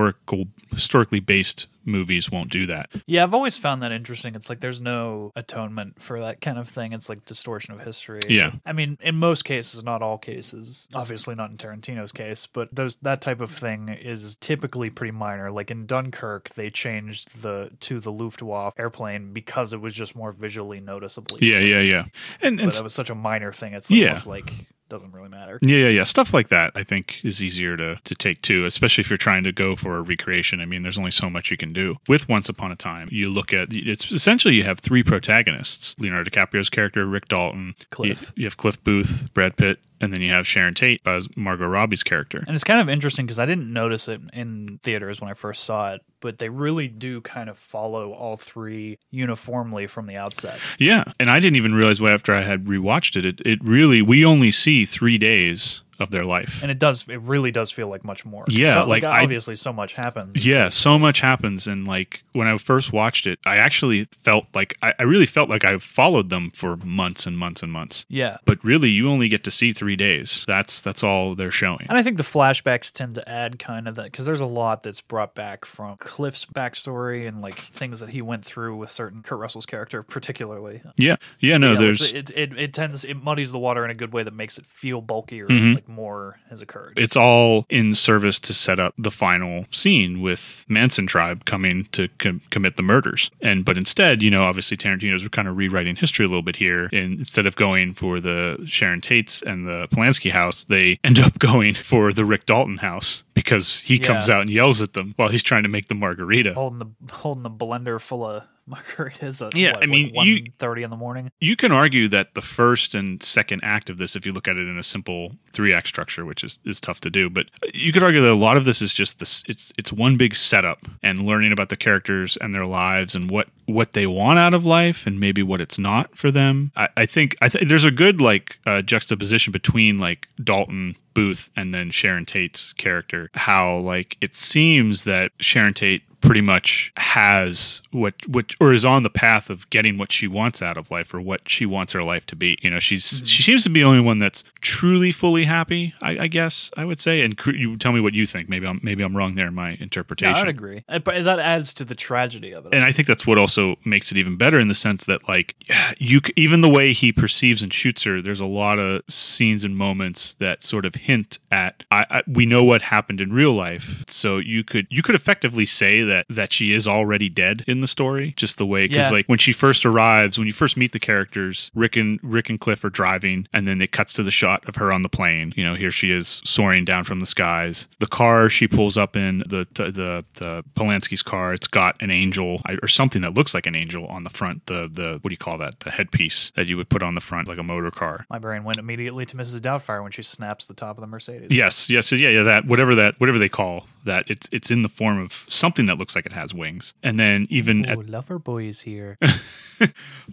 Speaker 1: historically based movies won't do that.
Speaker 2: Yeah, I've always found that interesting. It's like there's no atonement for that kind of thing. It's like distortion of history.
Speaker 1: Yeah.
Speaker 2: I mean, in most cases, not all cases. Obviously, not in Tarantino's case, but those that type of thing is typically pretty minor. Like in Dunkirk, they changed the to the Luftwaffe airplane because it was just more visually noticeably.
Speaker 1: Yeah, yeah, yeah. And and
Speaker 2: But that was such a minor thing. It's
Speaker 1: Yeah.
Speaker 2: almost like doesn't really matter.
Speaker 1: Yeah, yeah, yeah. Stuff like that, I think, is easier to, to take too, especially if you're trying to go for a recreation. I mean, there's only so much you can do. With Once Upon a Time, you look at it's essentially you have three protagonists Leonardo DiCaprio's character, Rick Dalton,
Speaker 2: Cliff.
Speaker 1: You, you have Cliff Booth, Brad Pitt, and then you have Sharon Tate as Margot Robbie's character.
Speaker 2: And it's kind of interesting because I didn't notice it in theaters when I first saw it, but they really do kind of follow all three uniformly from the outset.
Speaker 1: Yeah, and I didn't even realize why after I had rewatched it, it, it really we only see three days of their life.
Speaker 2: And it does, it really does feel like much more.
Speaker 1: Yeah,
Speaker 2: So,
Speaker 1: like, I-
Speaker 2: obviously so much happens.
Speaker 1: Yeah, so much happens, and like when I first watched it, I actually felt like I, I really felt like I followed them for months and months and months.
Speaker 2: Yeah.
Speaker 1: But really, you only get to see three days. That's that's all they're showing.
Speaker 2: And I think the flashbacks tend to add kind of that because there's a lot that's brought back from Cliff's backstory and like things that he went through with certain Kurt Russell's character, particularly.
Speaker 1: Yeah, yeah. No,
Speaker 2: Yeah,
Speaker 1: there's
Speaker 2: it, it it tends it muddies the water in a good way that makes it feel bulkier,
Speaker 1: Mm-hmm.
Speaker 2: like more has occurred.
Speaker 1: it's all in service to set up the final scene with Manson tribe coming to com- commit the murders. And but instead, you know, obviously Tarantino's kind of rewriting history a little bit here. And instead of going for the Sharon Tates and the Polanski house, they end up going for the Rick Dalton house because he comes out and yells at them while he's trying to make the margarita.
Speaker 2: holding the holding the blender full of margaritas at
Speaker 1: Yeah,
Speaker 2: what,
Speaker 1: I mean,
Speaker 2: one
Speaker 1: you-
Speaker 2: thirty in the morning.
Speaker 1: You can argue that the first and second act of this, if you look at it in a simple three act structure, which is, is tough to do, but you could argue that a lot of this is just this. It's it's one big setup and learning about the characters and their lives and what what they want out of life and maybe what it's not for them. I, I think I think there's a good like uh, juxtaposition between like Dalton Booth and then Sharon Tate's character. How like it seems that Sharon Tate pretty much has what what or is on the path of getting what she wants out of life or what she wants her life to be. You know, she's mm-hmm. she seems to be the only one that's truly fully happy. I, I guess I would say. And cr- you tell me what you think. Maybe I'm maybe I'm wrong there in my
Speaker 2: Yeah,
Speaker 1: interpretation.
Speaker 2: I'd agree, but that adds to the tragedy of it.
Speaker 1: and I think that's what also makes it even better in the sense that like you even the way he perceives and shoots her, there's a lot of scenes and moments that sort of hint at I, I we know what happened in real life, so you could you could effectively say that that she is already dead in the story, just the way because
Speaker 2: Yeah.
Speaker 1: like when she first arrives, when you first meet the characters, Rick and Rick and Cliff are driving, and then it cuts to the shot of her on the plane. You know, here she is soaring down from the skies. The car she pulls up in the the the, the Polanski's car, it's got an angel or something that looks like an angel on the front. The the what do you call that? The headpiece that you would put on the front like a motor car.
Speaker 2: My brain went immediately to Mrs. Doubtfire when she snaps the top of the Mercedes.
Speaker 1: Yes, yes, yeah, yeah. That whatever that whatever they call that, it's it's in the form of something that looks like it has wings. And then even at
Speaker 2: Oh, lover boy is here.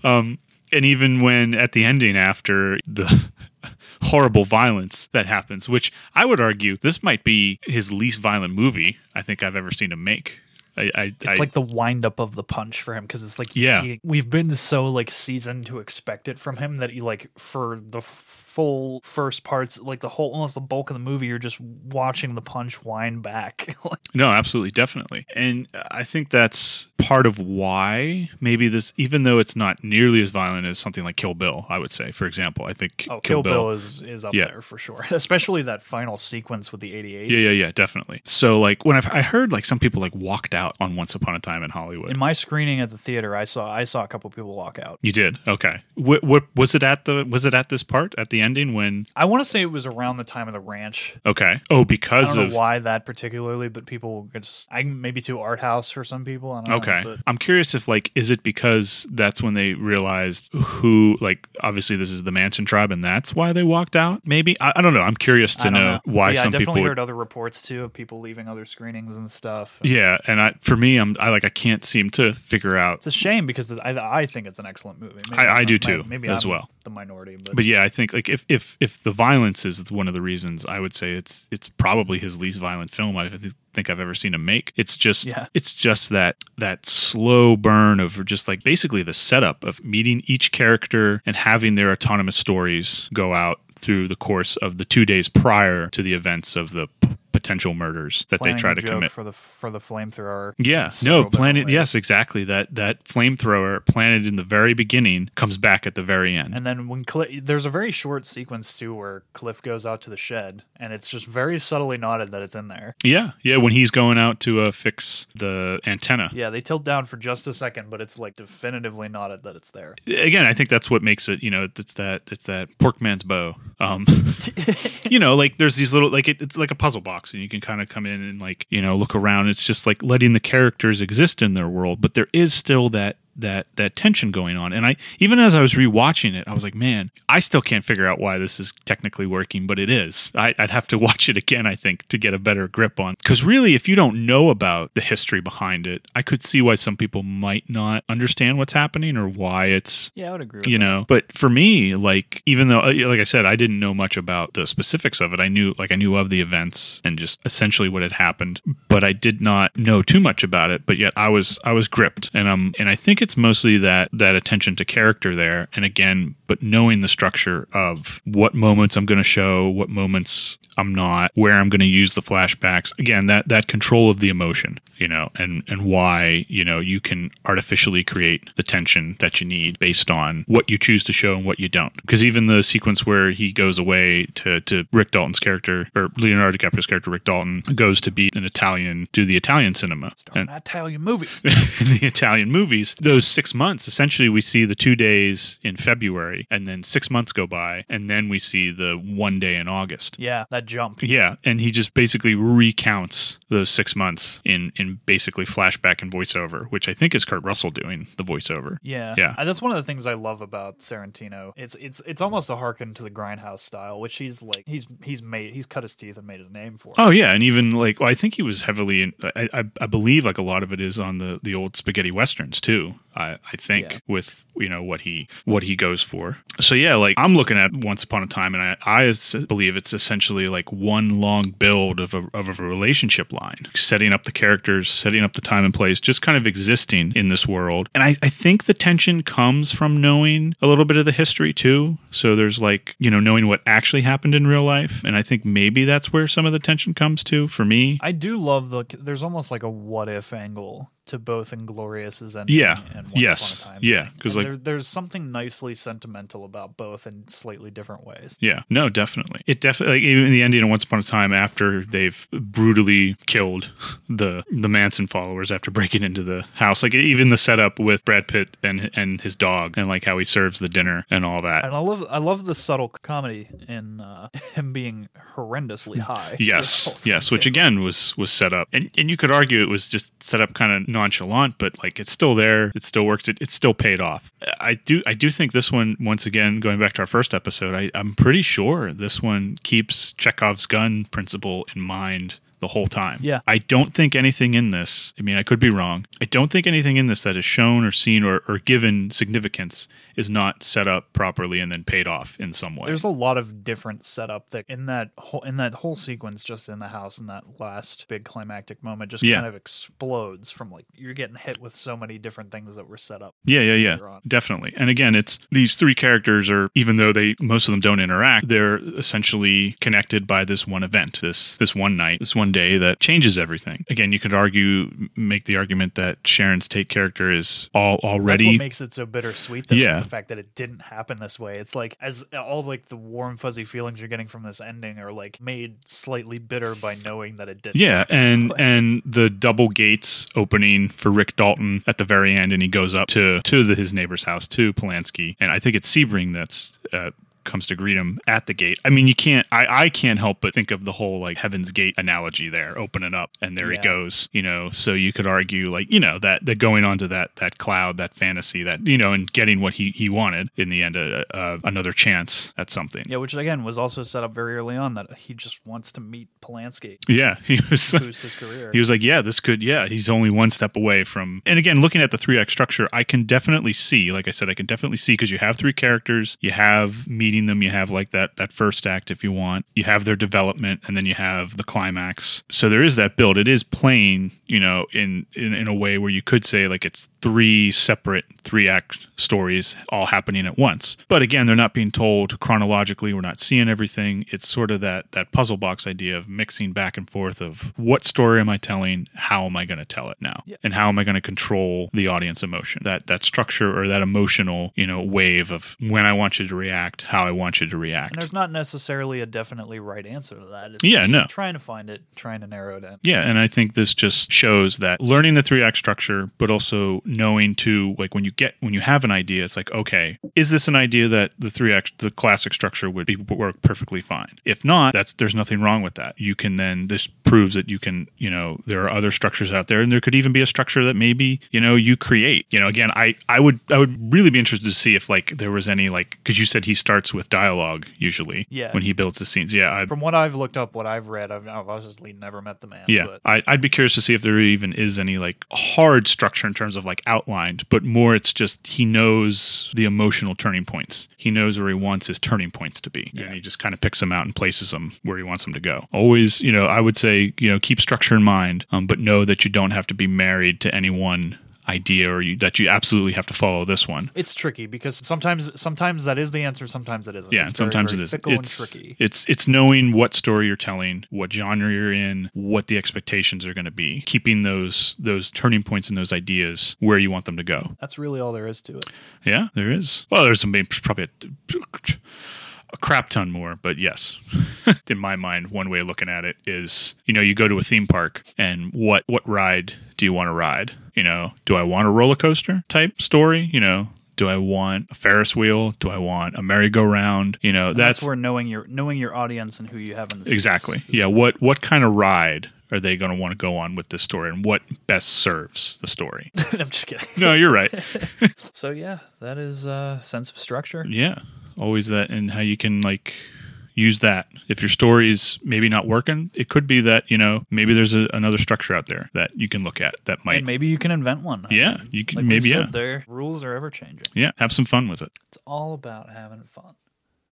Speaker 1: Um, and even when at the ending, after the horrible violence that happens, which I would argue this might be his least violent movie I think I've ever seen him make. I, I,
Speaker 2: It's
Speaker 1: I
Speaker 2: like the wind up of the punch for him because it's like
Speaker 1: Yeah.
Speaker 2: he- we've been so like seasoned to expect it from him that he like for the full first parts like the whole almost the bulk of the movie you're just watching the punch wind back.
Speaker 1: No, absolutely, definitely. And I think that's part of why maybe this, even though it's not nearly as violent as something like Kill Bill, I would say, for example. I think
Speaker 2: oh, Kill, Bill, is is up
Speaker 1: Yeah.
Speaker 2: there for sure, especially that final sequence with the 88.
Speaker 1: Yeah, yeah, yeah, definitely. So, like, when I've, I heard like some people like walked out on Once Upon a Time in Hollywood.
Speaker 2: In my screening at the theater, I saw I saw a couple people walk out.
Speaker 1: you did, okay. What, what was it at the? Was it at this part at the ending when?
Speaker 2: I want to say it was around the time of the ranch.
Speaker 1: Okay. Oh,
Speaker 2: I
Speaker 1: because
Speaker 2: don't know
Speaker 1: of.
Speaker 2: why that particularly, but people just I maybe too art house for some people. I don't know,
Speaker 1: Okay.
Speaker 2: but-
Speaker 1: I'm curious if like is it because that's when they realized who like obviously this is the Manson tribe and that's why they walked out? Maybe I, I don't know. I'm curious to
Speaker 2: don't
Speaker 1: know, why
Speaker 2: yeah,
Speaker 1: some
Speaker 2: I definitely
Speaker 1: people would
Speaker 2: heard other reports too of people leaving other screenings and stuff.
Speaker 1: Yeah, and I for me, I'm I like I can't seem to figure out.
Speaker 2: It's a shame because I, I think it's an excellent movie. Maybe
Speaker 1: I- I do too,
Speaker 2: Maybe
Speaker 1: as
Speaker 2: I'm
Speaker 1: well.
Speaker 2: The minority, but,
Speaker 1: But yeah, I think like if if if the violence is one of the reasons, I would say it's it's probably his least violent film I think I've ever seen him make. It's just
Speaker 2: Yeah.
Speaker 1: it's just that that slow burn of just like basically the setup of meeting each character and having their autonomous stories go out through the course of the two days prior to the events of the potential murders that
Speaker 2: planning
Speaker 1: they try to commit.
Speaker 2: for the for the flamethrower.
Speaker 1: Yeah, no,
Speaker 2: so bad,
Speaker 1: planted.
Speaker 2: right?
Speaker 1: Yes, exactly. That that flamethrower planted in the very beginning comes back at the very end.
Speaker 2: And then when Cli there's a very short sequence too where Cliff goes out to the shed, and it's just very subtly nodded that it's in there.
Speaker 1: yeah, yeah. When he's going out to uh, fix the antenna.
Speaker 2: Yeah, they tilt down for just a second, but it's like definitively nodded that it's there.
Speaker 1: Again, I think that's what makes it. You know, it's that it's that pork man's bow. Um, you know, like there's these little like it, it's like a puzzle box, and you can kind of come in and like you know look around. It's just like letting the characters exist in their world, but there is still that that that tension going on. And I even as I was rewatching it, I was like, man, I still can't figure out why this is technically working, but it is. I, I'd have to watch it again, I think, to get a better grip on. Because really, if you don't know about the history behind it, I could see why some people might not understand what's happening or why it's
Speaker 2: Yeah, I would agree. With
Speaker 1: you know but for me like even though uh, like i said i didn't know much about the specifics of it i knew like i knew of the events and just essentially what had happened but i did not know too much about it but yet i was i was gripped and um and i think it's mostly that that attention to character there and again but knowing the structure of what moments i'm going to show what moments i'm not where i'm going to use the flashbacks again that that control of the emotion you know and and why you know you can artificially create the tension that you need based on what you choose to show and what you don't because even the sequence where he goes away to to Rick Dalton's character or Leonardo DiCaprio's character Rick Dalton goes to be an Italian do the Italian cinema
Speaker 2: Starring Italian movies.
Speaker 1: the Italian movies. Those six months, essentially, we see the two days in February, and then six months go by, and then we see the one day in August.
Speaker 2: yeah, that jump.
Speaker 1: Yeah, and he just basically recounts those six months in in basically flashback and voiceover, which I think is Kurt Russell doing the voiceover.
Speaker 2: Yeah,
Speaker 1: Yeah.
Speaker 2: That's one of the things I love about Tarantino. It's it's it's almost a harken to the Grindhouse style, which he's like he's he's made he's cut his teeth and made his name for.
Speaker 1: Oh yeah, and even like well, I think he was heavily in. I, I, I believe like a lot of it is on the the old spaghetti westerns too. I, I think
Speaker 2: Yeah.
Speaker 1: with you know what he what he goes for. So yeah, like I'm looking at Once Upon a Time, and I I believe it's essentially like one long build of a of a relationship line, setting up the characters, setting up the time and place, just kind of existing in this world. And I I think the tension comes from knowing a little bit of the history too. So there's like you know knowing what actually happened in real life, and I think maybe that's where some of the tension comes to for me.
Speaker 2: I do love the. There's almost like a what if angle to both Inglorious's ending
Speaker 1: Yeah.
Speaker 2: and Once
Speaker 1: Yes.
Speaker 2: Upon a Time.
Speaker 1: Yeah, 'cause,
Speaker 2: And
Speaker 1: like-
Speaker 2: there, there's something nicely sentimental about both in slightly different ways.
Speaker 1: Yeah, no, definitely. It definitely like even the ending of Once Upon a Time after they've brutally killed the the Manson followers after breaking into the house. Like even the setup with Brad Pitt and and his dog and like how he serves the dinner and all that.
Speaker 2: And I love I love the subtle comedy in uh, him being horrendously high.
Speaker 1: Yes, yes, which again was was set up, and and you could argue it was just set up kind of nonchalant, but like it's still there, it still works, it, it still paid off. I do I do think this one once again going back to our first episode, I, I'm pretty sure this one keeps Chekhov's gun principle in mind the whole time.
Speaker 2: Yeah.
Speaker 1: I don't think anything in this. I mean, I could be wrong. I don't think anything in this that is shown or seen or, or given significance is not set up properly and then paid off in some way.
Speaker 2: There's a lot of different setup that in that whole in that whole sequence just in the house in that last big climactic moment just
Speaker 1: Yeah.
Speaker 2: kind of explodes from like you're getting hit with so many different things that were set up.
Speaker 1: Yeah, yeah, yeah. Definitely. And again, it's these three characters are even though they most of them don't interact, they're essentially connected by this one event, this this one night, this one day that changes everything. Again, you could argue make the argument that Sharon's Tate character is all
Speaker 2: That's
Speaker 1: already
Speaker 2: what makes it so bittersweet.
Speaker 1: Yeah.
Speaker 2: Just the fact that it didn't happen this way. It's like as all like the warm fuzzy feelings you're getting from this ending are like made slightly bitter by knowing that it didn't.
Speaker 1: Yeah, and
Speaker 2: Like-
Speaker 1: and the double gates opening for Rick Dalton at the very end, and he goes up to to the, his neighbor's house to Polanski, and I think it's Sebring that's. Uh, comes to greet him at the gate. I mean, you can't. I I can't help but think of the whole like Heaven's Gate analogy there. Open it up, and there he goes. You know, so you could argue like you know that that going onto that that cloud, that fantasy, that you know, and getting what he he wanted in the end, uh, uh, another chance at something.
Speaker 2: Yeah, which again was also set up very early on that he just wants to meet Polanski,
Speaker 1: Yeah, he was.
Speaker 2: boost his career.
Speaker 1: He was like, "Yeah, this could. Yeah, he's only one step away from." And again, looking at the three act structure, I can definitely see. Like I said, I can definitely see because you have three characters, you have meeting them, you have like that that first act if you want, you have their development, and then you have the climax. So there is that build. It is playing, you know, in in, in a way where you could say like it's three separate three act stories all happening at once. But again, they're not being told chronologically. We're not seeing everything. It's sort of that that puzzle box idea of mixing back and forth of what story am I telling? How am I going to tell it now?
Speaker 2: Yeah.
Speaker 1: And how am I going to control the audience emotion? That that structure or that emotional, you know, wave of when I want you to react, how I want you to
Speaker 2: and
Speaker 1: react.
Speaker 2: there's not necessarily a definitely right answer to that. It's
Speaker 1: Yeah, no.
Speaker 2: Trying to find it, trying to narrow it in.
Speaker 1: Yeah, and I think this just shows that learning the three act structure, but also knowing to like when you get when you have an idea, it's like okay, is this an idea that the three act the classic structure would be work perfectly fine? If not, that's there's nothing wrong with that. You can then this proves that you can you know there are other structures out there, and there could even be a structure that maybe you know you create. You know, again, I I would I would really be interested to see if like there was any like because you said he starts with dialogue usually
Speaker 2: Yeah.
Speaker 1: when he builds the scenes. Yeah, I,
Speaker 2: From what I've looked up, what I've read, I've, I've obviously never met the man.
Speaker 1: yeah,
Speaker 2: but
Speaker 1: I, I'd be curious to see if there even is any like hard structure in terms of like outlined, but more it's just he knows the emotional turning points. He knows where he wants his turning points to be,
Speaker 2: Yeah.
Speaker 1: and he just kind of picks them out and places them where he wants them to go. Always, you know, I would say, you know, keep structure in mind, um, but know that you don't have to be married to any one idea or you, that you absolutely have to follow this one.
Speaker 2: it's tricky because sometimes sometimes that is the answer, sometimes it isn't.
Speaker 1: Yeah,
Speaker 2: It's
Speaker 1: and
Speaker 2: very,
Speaker 1: sometimes
Speaker 2: very
Speaker 1: it is.
Speaker 2: fickle
Speaker 1: It's,
Speaker 2: and tricky.
Speaker 1: it's it's knowing what story you're telling, what genre you're in, what the expectations are going to be, keeping those those turning points and those ideas where you want them to go.
Speaker 2: That's really all there is to it.
Speaker 1: Yeah, there is. Well, there's some probably a, a crap ton more, but yes, in my mind, one way of looking at it is, you know, you go to a theme park and what what ride do you want to ride? You know, do I want a roller coaster type story? You know. Do I want a Ferris wheel? Do I want a merry-go-round? You know,
Speaker 2: that's,
Speaker 1: that's
Speaker 2: where knowing your knowing your audience and who you have in the.
Speaker 1: Exactly. Yeah. What what kind of ride are they going to want to go on with this story, and what best serves the story?
Speaker 2: I'm just kidding.
Speaker 1: no, you're right.
Speaker 2: So yeah, that is uh, sense of structure.
Speaker 1: Yeah. Always that, and how you can like use that. If your story is maybe not working, it could be that you know maybe there's a, another structure out there that you can look at that might.
Speaker 2: And maybe you can invent one.
Speaker 1: yeah, you can
Speaker 2: Like
Speaker 1: maybe
Speaker 2: said,
Speaker 1: yeah,
Speaker 2: Their rules are ever changing.
Speaker 1: yeah. Have some fun with it.
Speaker 2: It's all about having fun.